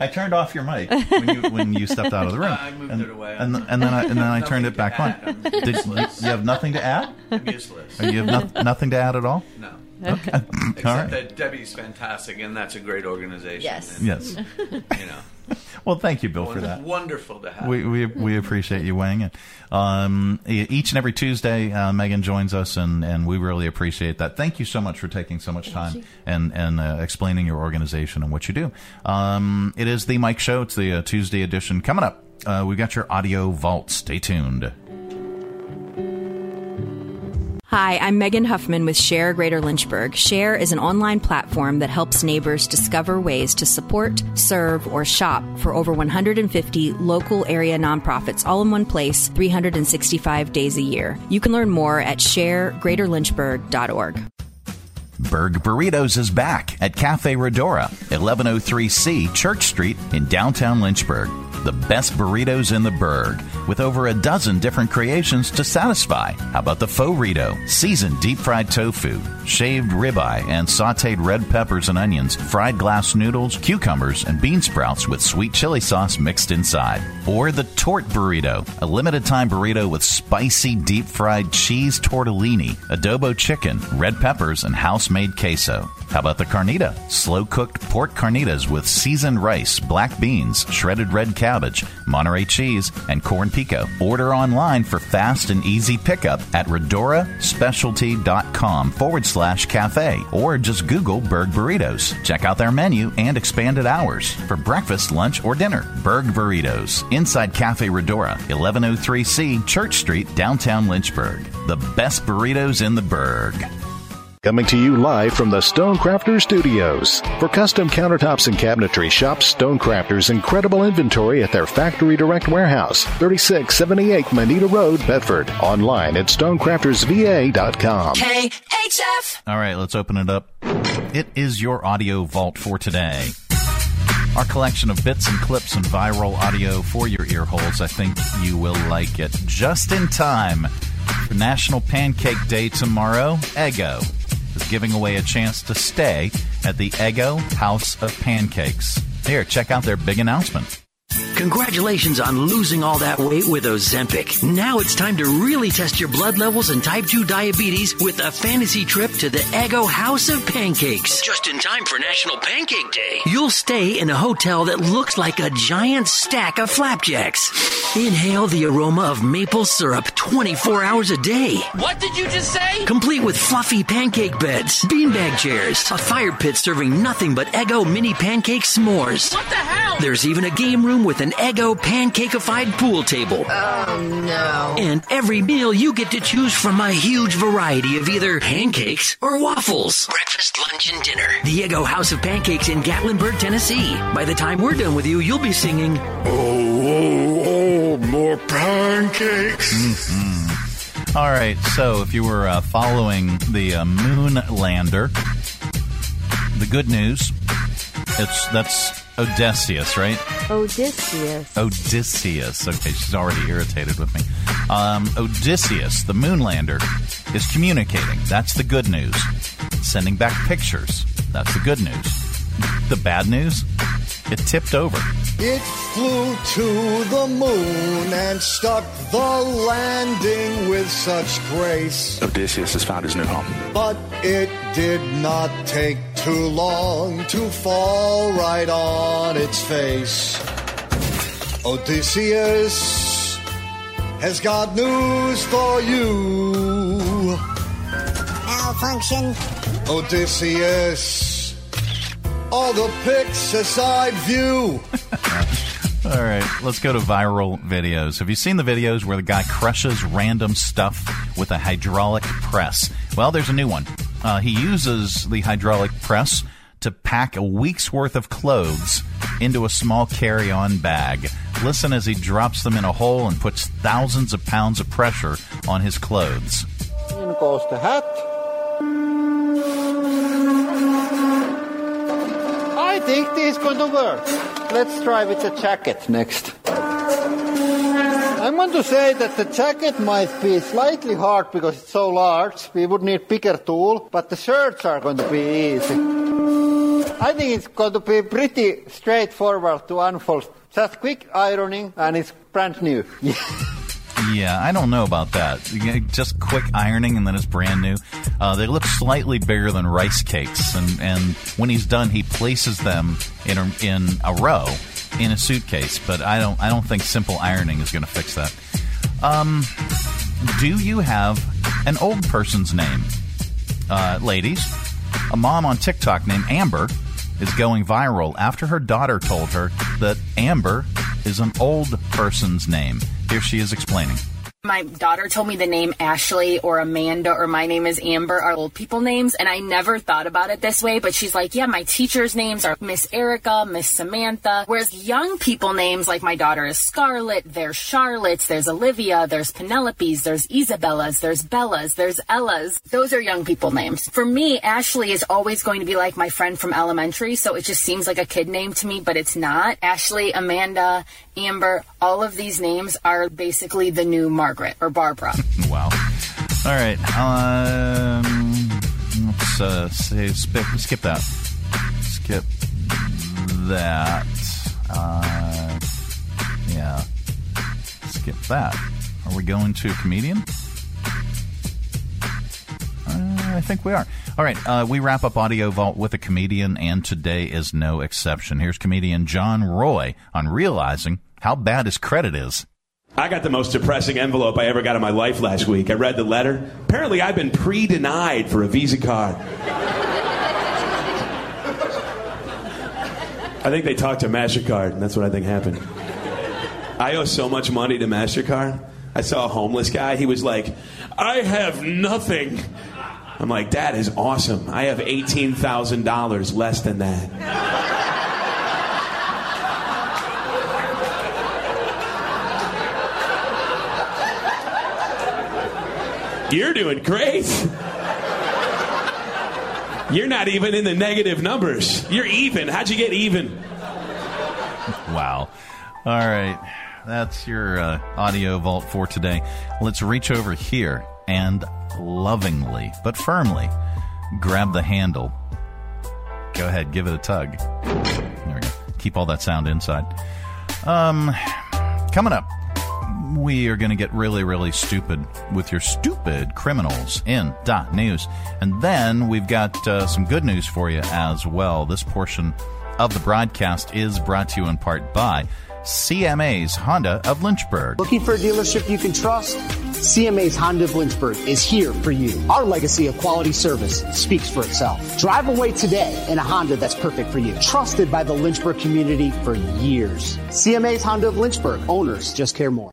I turned off your mic when you, when you stepped out of the room. *laughs* I moved and, it away. and, and then I, and then I turned it back to on. Did, you, you have nothing to add? I'm useless. Or you have no, nothing to add at all? No. *laughs* Except All right. that Debbie's fantastic, and that's a great organization. Yes. And, Yes. You know, *laughs* Well, thank you, Bill, for that. wonderful to have. We, we we appreciate you weighing in. Um, each and every Tuesday, uh, Megan joins us, and, and we really appreciate that. Thank you so much for taking so much time and and uh, explaining your organization and what you do. Um, it is the Mike Show. It's the uh, Tuesday edition coming up. Uh, we've got your audio vault. Stay tuned. Hi, I'm Megan Huffman with Share Greater Lynchburg. Share is an online platform that helps neighbors discover ways to support, serve, or shop for over 150 local area nonprofits all in one place 365 days a year. You can learn more at sharegreaterlynchburg.org. Berg Burritos is back at Cafe Redora, 1103C Church Street in downtown Lynchburg. The best burritos in the burg, with over a dozen different creations to satisfy. How about the faux Rito, seasoned deep fried tofu, shaved ribeye, and sauteed red peppers and onions, fried glass noodles, cucumbers, and bean sprouts with sweet chili sauce mixed inside. Or the Tort Burrito, a limited time burrito with spicy deep fried cheese tortellini, adobo chicken, red peppers, and house made queso. How about the carnita? Slow cooked pork carnitas with seasoned rice, black beans, shredded red cabbage, Monterey cheese, and corn pico. Order online for fast and easy pickup at redoraspecialty.com forward slash cafe or just Google Berg Burritos. Check out their menu and expanded hours for breakfast, lunch, or dinner. Berg Burritos inside Cafe Redora, 1103C Church Street, downtown Lynchburg. The best burritos in the Berg. Coming to you live from the Stonecrafter Studios. For custom countertops and cabinetry, shop Stonecrafter's incredible inventory at their Factory Direct Warehouse, 3678 Moneta Road, Bedford. Online at stonecraftersva.com. KHF. All right, let's open it up. It is your audio vault for today. Our collection of bits and clips and viral audio for your ear holes. I think you will like it. Just in time for National Pancake Day tomorrow, Eggo is giving away a chance to stay at the Eggo House of Pancakes. Here, check out their big announcement. Congratulations on losing all that weight with Ozempic. Now it's time to really test your blood levels and type 2 diabetes with a fantasy trip to the Eggo House of Pancakes. Just in time for National Pancake Day. You'll stay in a hotel that looks like a giant stack of flapjacks. Inhale the aroma of maple syrup 24 hours a day. What did you just say? Complete with fluffy pancake beds, beanbag chairs, a fire pit serving nothing but Eggo mini pancake s'mores. What the hell? There's even a game room with an Eggo pancakeified pool table. Oh no. And every meal you get to choose from a huge variety of either pancakes or waffles. Breakfast, lunch, and dinner. The Eggo House of Pancakes in Gatlinburg, Tennessee. By the time we're done with you, you'll be singing, Oh, oh, oh, more pancakes. Mm-hmm. All right, so if you were uh, following the uh, moon lander, the good news, it's that's Odysseus, right? Odysseus. Odysseus. Okay, she's already irritated with me. Um, Odysseus, the moonlander, is communicating. That's the good news. Sending back pictures. That's the good news. The bad news? It tipped over. It flew to the moon and stuck the landing with such grace. Odysseus has found his new home. But it did not take too long to fall right on its face. Odysseus has got news for you. Malfunction. Odysseus, all the pics a side view. *laughs* All right, let's go to viral videos. Have you seen the videos where the guy crushes random stuff with a hydraulic press? Well, there's a new one. Uh, he uses the hydraulic press to pack a week's worth of clothes into a small carry on bag. Listen as he drops them in a hole and puts thousands of pounds of pressure on his clothes. In goes the hat. I think this is going to work. Let's try with the jacket next. I'm going to say that the jacket might be slightly hard because it's so large. We would need bigger tool, but the shirts are going to be easy. I think it's going to be pretty straightforward to unfold. Just quick ironing and it's brand new. *laughs* Yeah, I don't know about that. Just quick ironing and then it's brand new. Uh, they look slightly bigger than rice cakes, and, and when he's done, he places them in a, in a row in a suitcase. But I don't I don't think simple ironing is going to fix that. Um, do you have an old person's name, uh, ladies? A mom on TikTok named Amber is going viral after her daughter told her that Amber is an old person's name. Here she is explaining. My daughter told me the name Ashley or Amanda or my name is Amber are old people names, and I never thought about it this way. But she's like, yeah, my teachers' names are Miss Erica, Miss Samantha. Whereas young people names, like my daughter is Scarlett, there's Charlotte's, there's Olivia, there's Penelope's, there's Isabellas, there's Bellas, there's Ellas. Those are young people names. For me, Ashley is always going to be like my friend from elementary, so it just seems like a kid name to me, but it's not. Ashley, Amanda, Amber, all of these names are basically the new Margaret or Barbara. *laughs* wow. All right. Um, let's uh, say skip, skip that. Skip that. Uh, yeah. Skip that. Are we going to a comedian? Uh, I think we are. All right, uh, we wrap up Audio Vault with a comedian, and today is no exception. Here's comedian John Roy on realizing how bad his credit is. I got the most depressing envelope I ever got in my life last week. I read the letter. Apparently, I've been pre denied for a Visa card. I think they talked to MasterCard, and that's what I think happened. I owe so much money to MasterCard. I saw a homeless guy. He was like, I have nothing. I'm like, that is awesome. I have $18,000 less than that. You're doing great. You're not even in the negative numbers. You're even. How'd you get even? Wow. All right. That's your uh, audio vault for today. Let's reach over here and lovingly, but firmly, grab the handle. Go ahead, give it a tug. There we go. Keep all that sound inside. Um, coming up, we are going to get really, really stupid with your stupid criminals in dot news, and then we've got uh, some good news for you as well. This portion of the broadcast is brought to you in part by CMA's Honda of Lynchburg. Looking for a dealership you can trust? CMA's Honda of Lynchburg is here for you. Our legacy of quality service speaks for itself. Drive away today in a Honda that's perfect for you. Trusted by the Lynchburg community for years. CMA's Honda of Lynchburg. Owners just care more.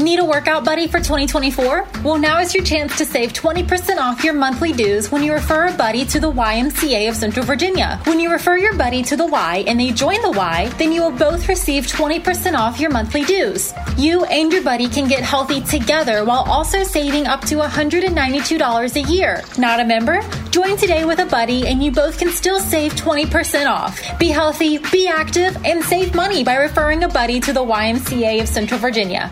Need a workout buddy for 2024? Well, now is your chance to save 20% off your monthly dues when you refer a buddy to the YMCA of Central Virginia. When you refer your buddy to the Y and they join the Y, then you will both receive 20% off your monthly dues. You and your buddy can get healthy together while also saving up to $192 a year. Not a member? Join today with a buddy and you both can still save 20% off. Be healthy, be active, and save money by referring a buddy to the YMCA of Central Virginia.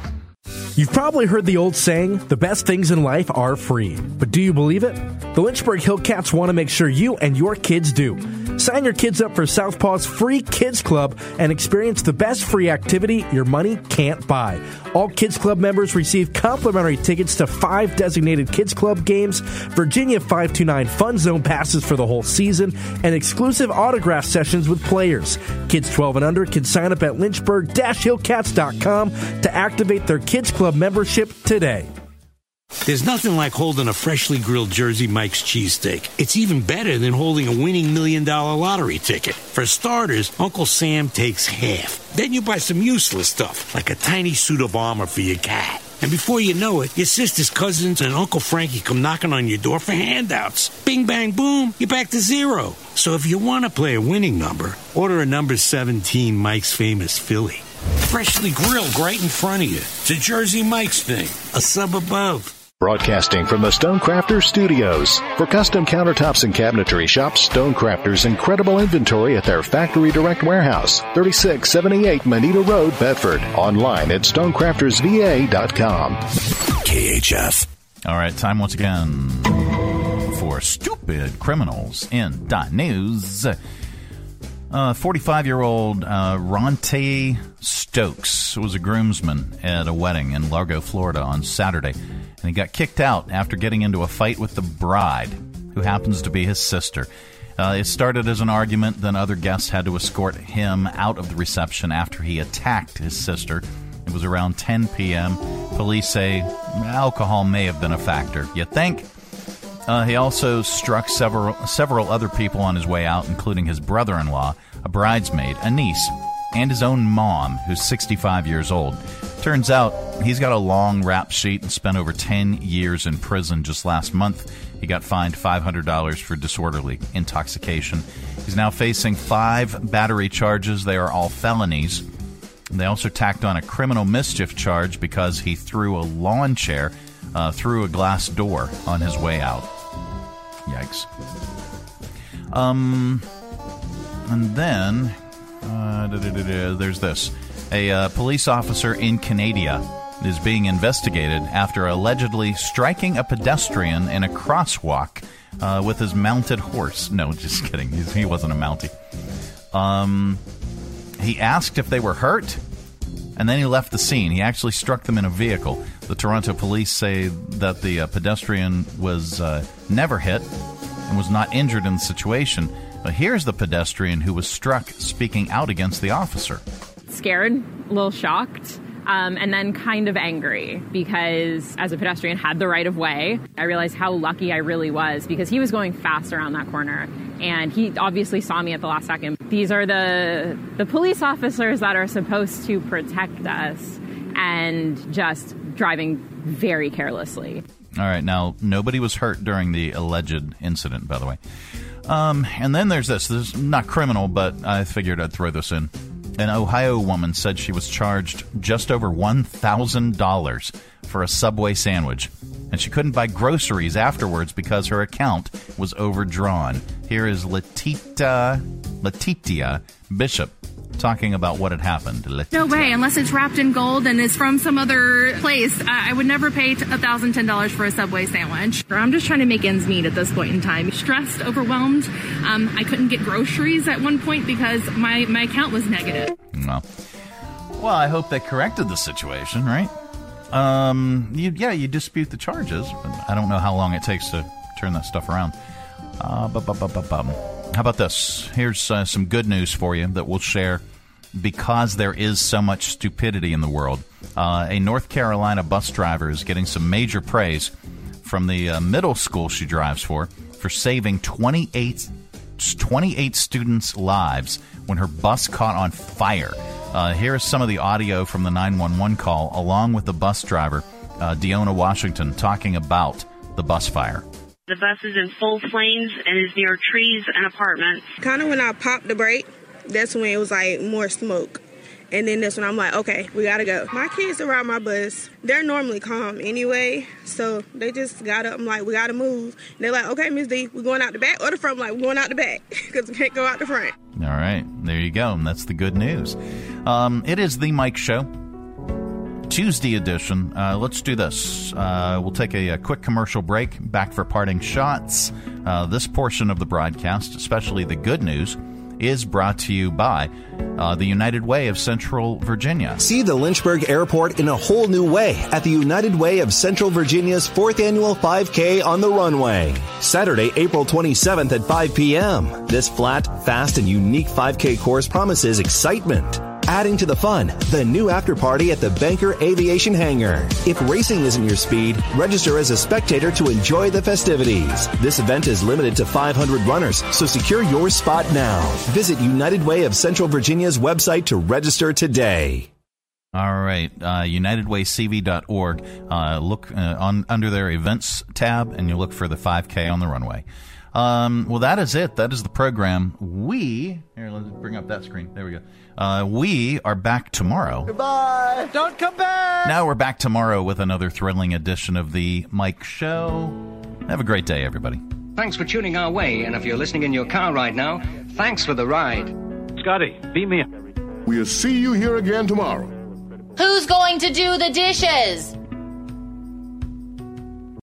You've probably heard the old saying, the best things in life are free. But do you believe it? The Lynchburg Hillcats want to make sure you and your kids do. Sign your kids up for Southpaw's free Kids Club and experience the best free activity your money can't buy. All Kids Club members receive complimentary tickets to five designated Kids Club games, Virginia 529 Fun Zone passes for the whole season, and exclusive autograph sessions with players. Kids 12 and under can sign up at lynchburg-hillcats.com to activate their Kids Club membership today. There's nothing like holding a freshly grilled Jersey Mike's cheesesteak. It's even better than holding a winning million dollar lottery ticket. For starters, Uncle Sam takes half. Then you buy some useless stuff, like a tiny suit of armor for your cat. And before you know it, your sister's cousins and Uncle Frankie come knocking on your door for handouts. Bing, bang, boom, you're back to zero. So if you want to play a winning number, order a number 17 Mike's Famous Philly. Freshly grilled right in front of you. It's a Jersey Mike's thing, a sub above. Broadcasting from the Stonecrafters Studios. For custom countertops and cabinetry, shop Stonecrafters' incredible inventory at their Factory Direct Warehouse, 3678 Moneta Road, Bedford. Online at stonecraftersva.com. KHF. All right, time once again for stupid criminals in dot news. 45 year old uh, Ronte Stokes was a groomsman at a wedding in Largo, Florida on Saturday, and he got kicked out after getting into a fight with the bride, who happens to be his sister. Uh, it started as an argument, then other guests had to escort him out of the reception after he attacked his sister. It was around 10 p.m. Police say alcohol may have been a factor. You think? Uh, he also struck several several other people on his way out, including his brother-in-law, a bridesmaid, a niece, and his own mom, who's 65 years old. Turns out he's got a long rap sheet and spent over 10 years in prison. Just last month, he got fined $500 for disorderly intoxication. He's now facing five battery charges. They are all felonies. They also tacked on a criminal mischief charge because he threw a lawn chair uh, through a glass door on his way out. Yikes. Um, and then uh, there's this: a uh, police officer in Canada is being investigated after allegedly striking a pedestrian in a crosswalk uh, with his mounted horse. No, *laughs* just kidding. He's, he wasn't a mountie. Um, he asked if they were hurt, and then he left the scene. He actually struck them in a vehicle. The Toronto police say that the uh, pedestrian was uh, never hit and was not injured in the situation. But here's the pedestrian who was struck speaking out against the officer. Scared, a little shocked, um, and then kind of angry because as a pedestrian had the right of way. I realized how lucky I really was because he was going fast around that corner and he obviously saw me at the last second. These are the the police officers that are supposed to protect us and just driving very carelessly. All right, now nobody was hurt during the alleged incident, by the way. Um, and then there's this. This is not criminal, but I figured I'd throw this in. An Ohio woman said she was charged just over $1,000 for a Subway sandwich, and she couldn't buy groceries afterwards because her account was overdrawn. Here is Letitia, Latitia Bishop talking about what had happened. Letitia. No way, unless it's wrapped in gold and is from some other place. I I would never pay $1,010 for a Subway sandwich. I'm just trying to make ends meet at this point in time. Stressed, overwhelmed. Um, I couldn't get groceries at one point because my, my account was negative. Well, well, I hope they corrected the situation, right? Um, you, yeah, you dispute the charges, but I don't know how long it takes to turn that stuff around. Uh, bu- bu- bu-. How about this? Here's uh, some good news for you that we'll share because there is so much stupidity in the world. Uh, a North Carolina bus driver is getting some major praise from the uh, middle school she drives for for saving 28, 28 students' lives when her bus caught on fire. Uh, here is some of the audio from the 911 call, along with the bus driver, uh, Deona Washington, talking about the bus fire. The bus is in full flames and is near trees and apartments. Kind of when I popped the brake, that's when it was like more smoke. And then that's when I'm like, okay, we gotta go. My kids are around my bus, they're normally calm anyway, so they just got up. I'm like, we gotta move. And they're like, okay, Miss D, we're going out the back or the front. I'm like, we're going out the back *laughs* because we can't go out the front. All right, there you go. And that's the good news. Um, it is the Mike Show. Tuesday edition. Uh, let's do this. Uh, we'll take a, a, quick commercial break. Back for parting shots. Uh, this portion of the broadcast, especially the good news, is brought to you by uh, the United Way of Central Virginia. See the Lynchburg Airport in a whole new way at the United Way of Central Virginia's fourth annual 5K on the runway. Saturday, April 27th at 5 p.m. This flat, fast, and unique 5K course promises excitement Adding to the fun, the new after party at the Banker Aviation Hangar. If racing isn't your speed, register as a spectator to enjoy the festivities. This event is limited to 500 runners, so secure your spot now. Visit United Way of Central Virginia's website to register today. All right, uh, UnitedWayCV.org. Uh, look uh, on under their events tab, and you look for the 5K on the runway. Um, well, that is it. That is the program. We here. Let's bring up that screen. There we go. Uh, we are back tomorrow. Goodbye. Don't come back. Now we're back tomorrow with another thrilling edition of the Mike Show. Have a great day, everybody. Thanks for tuning our way, and if you're listening in your car right now, thanks for the ride. Scotty, beat me up. We'll see you here again tomorrow. Who's going to do the dishes?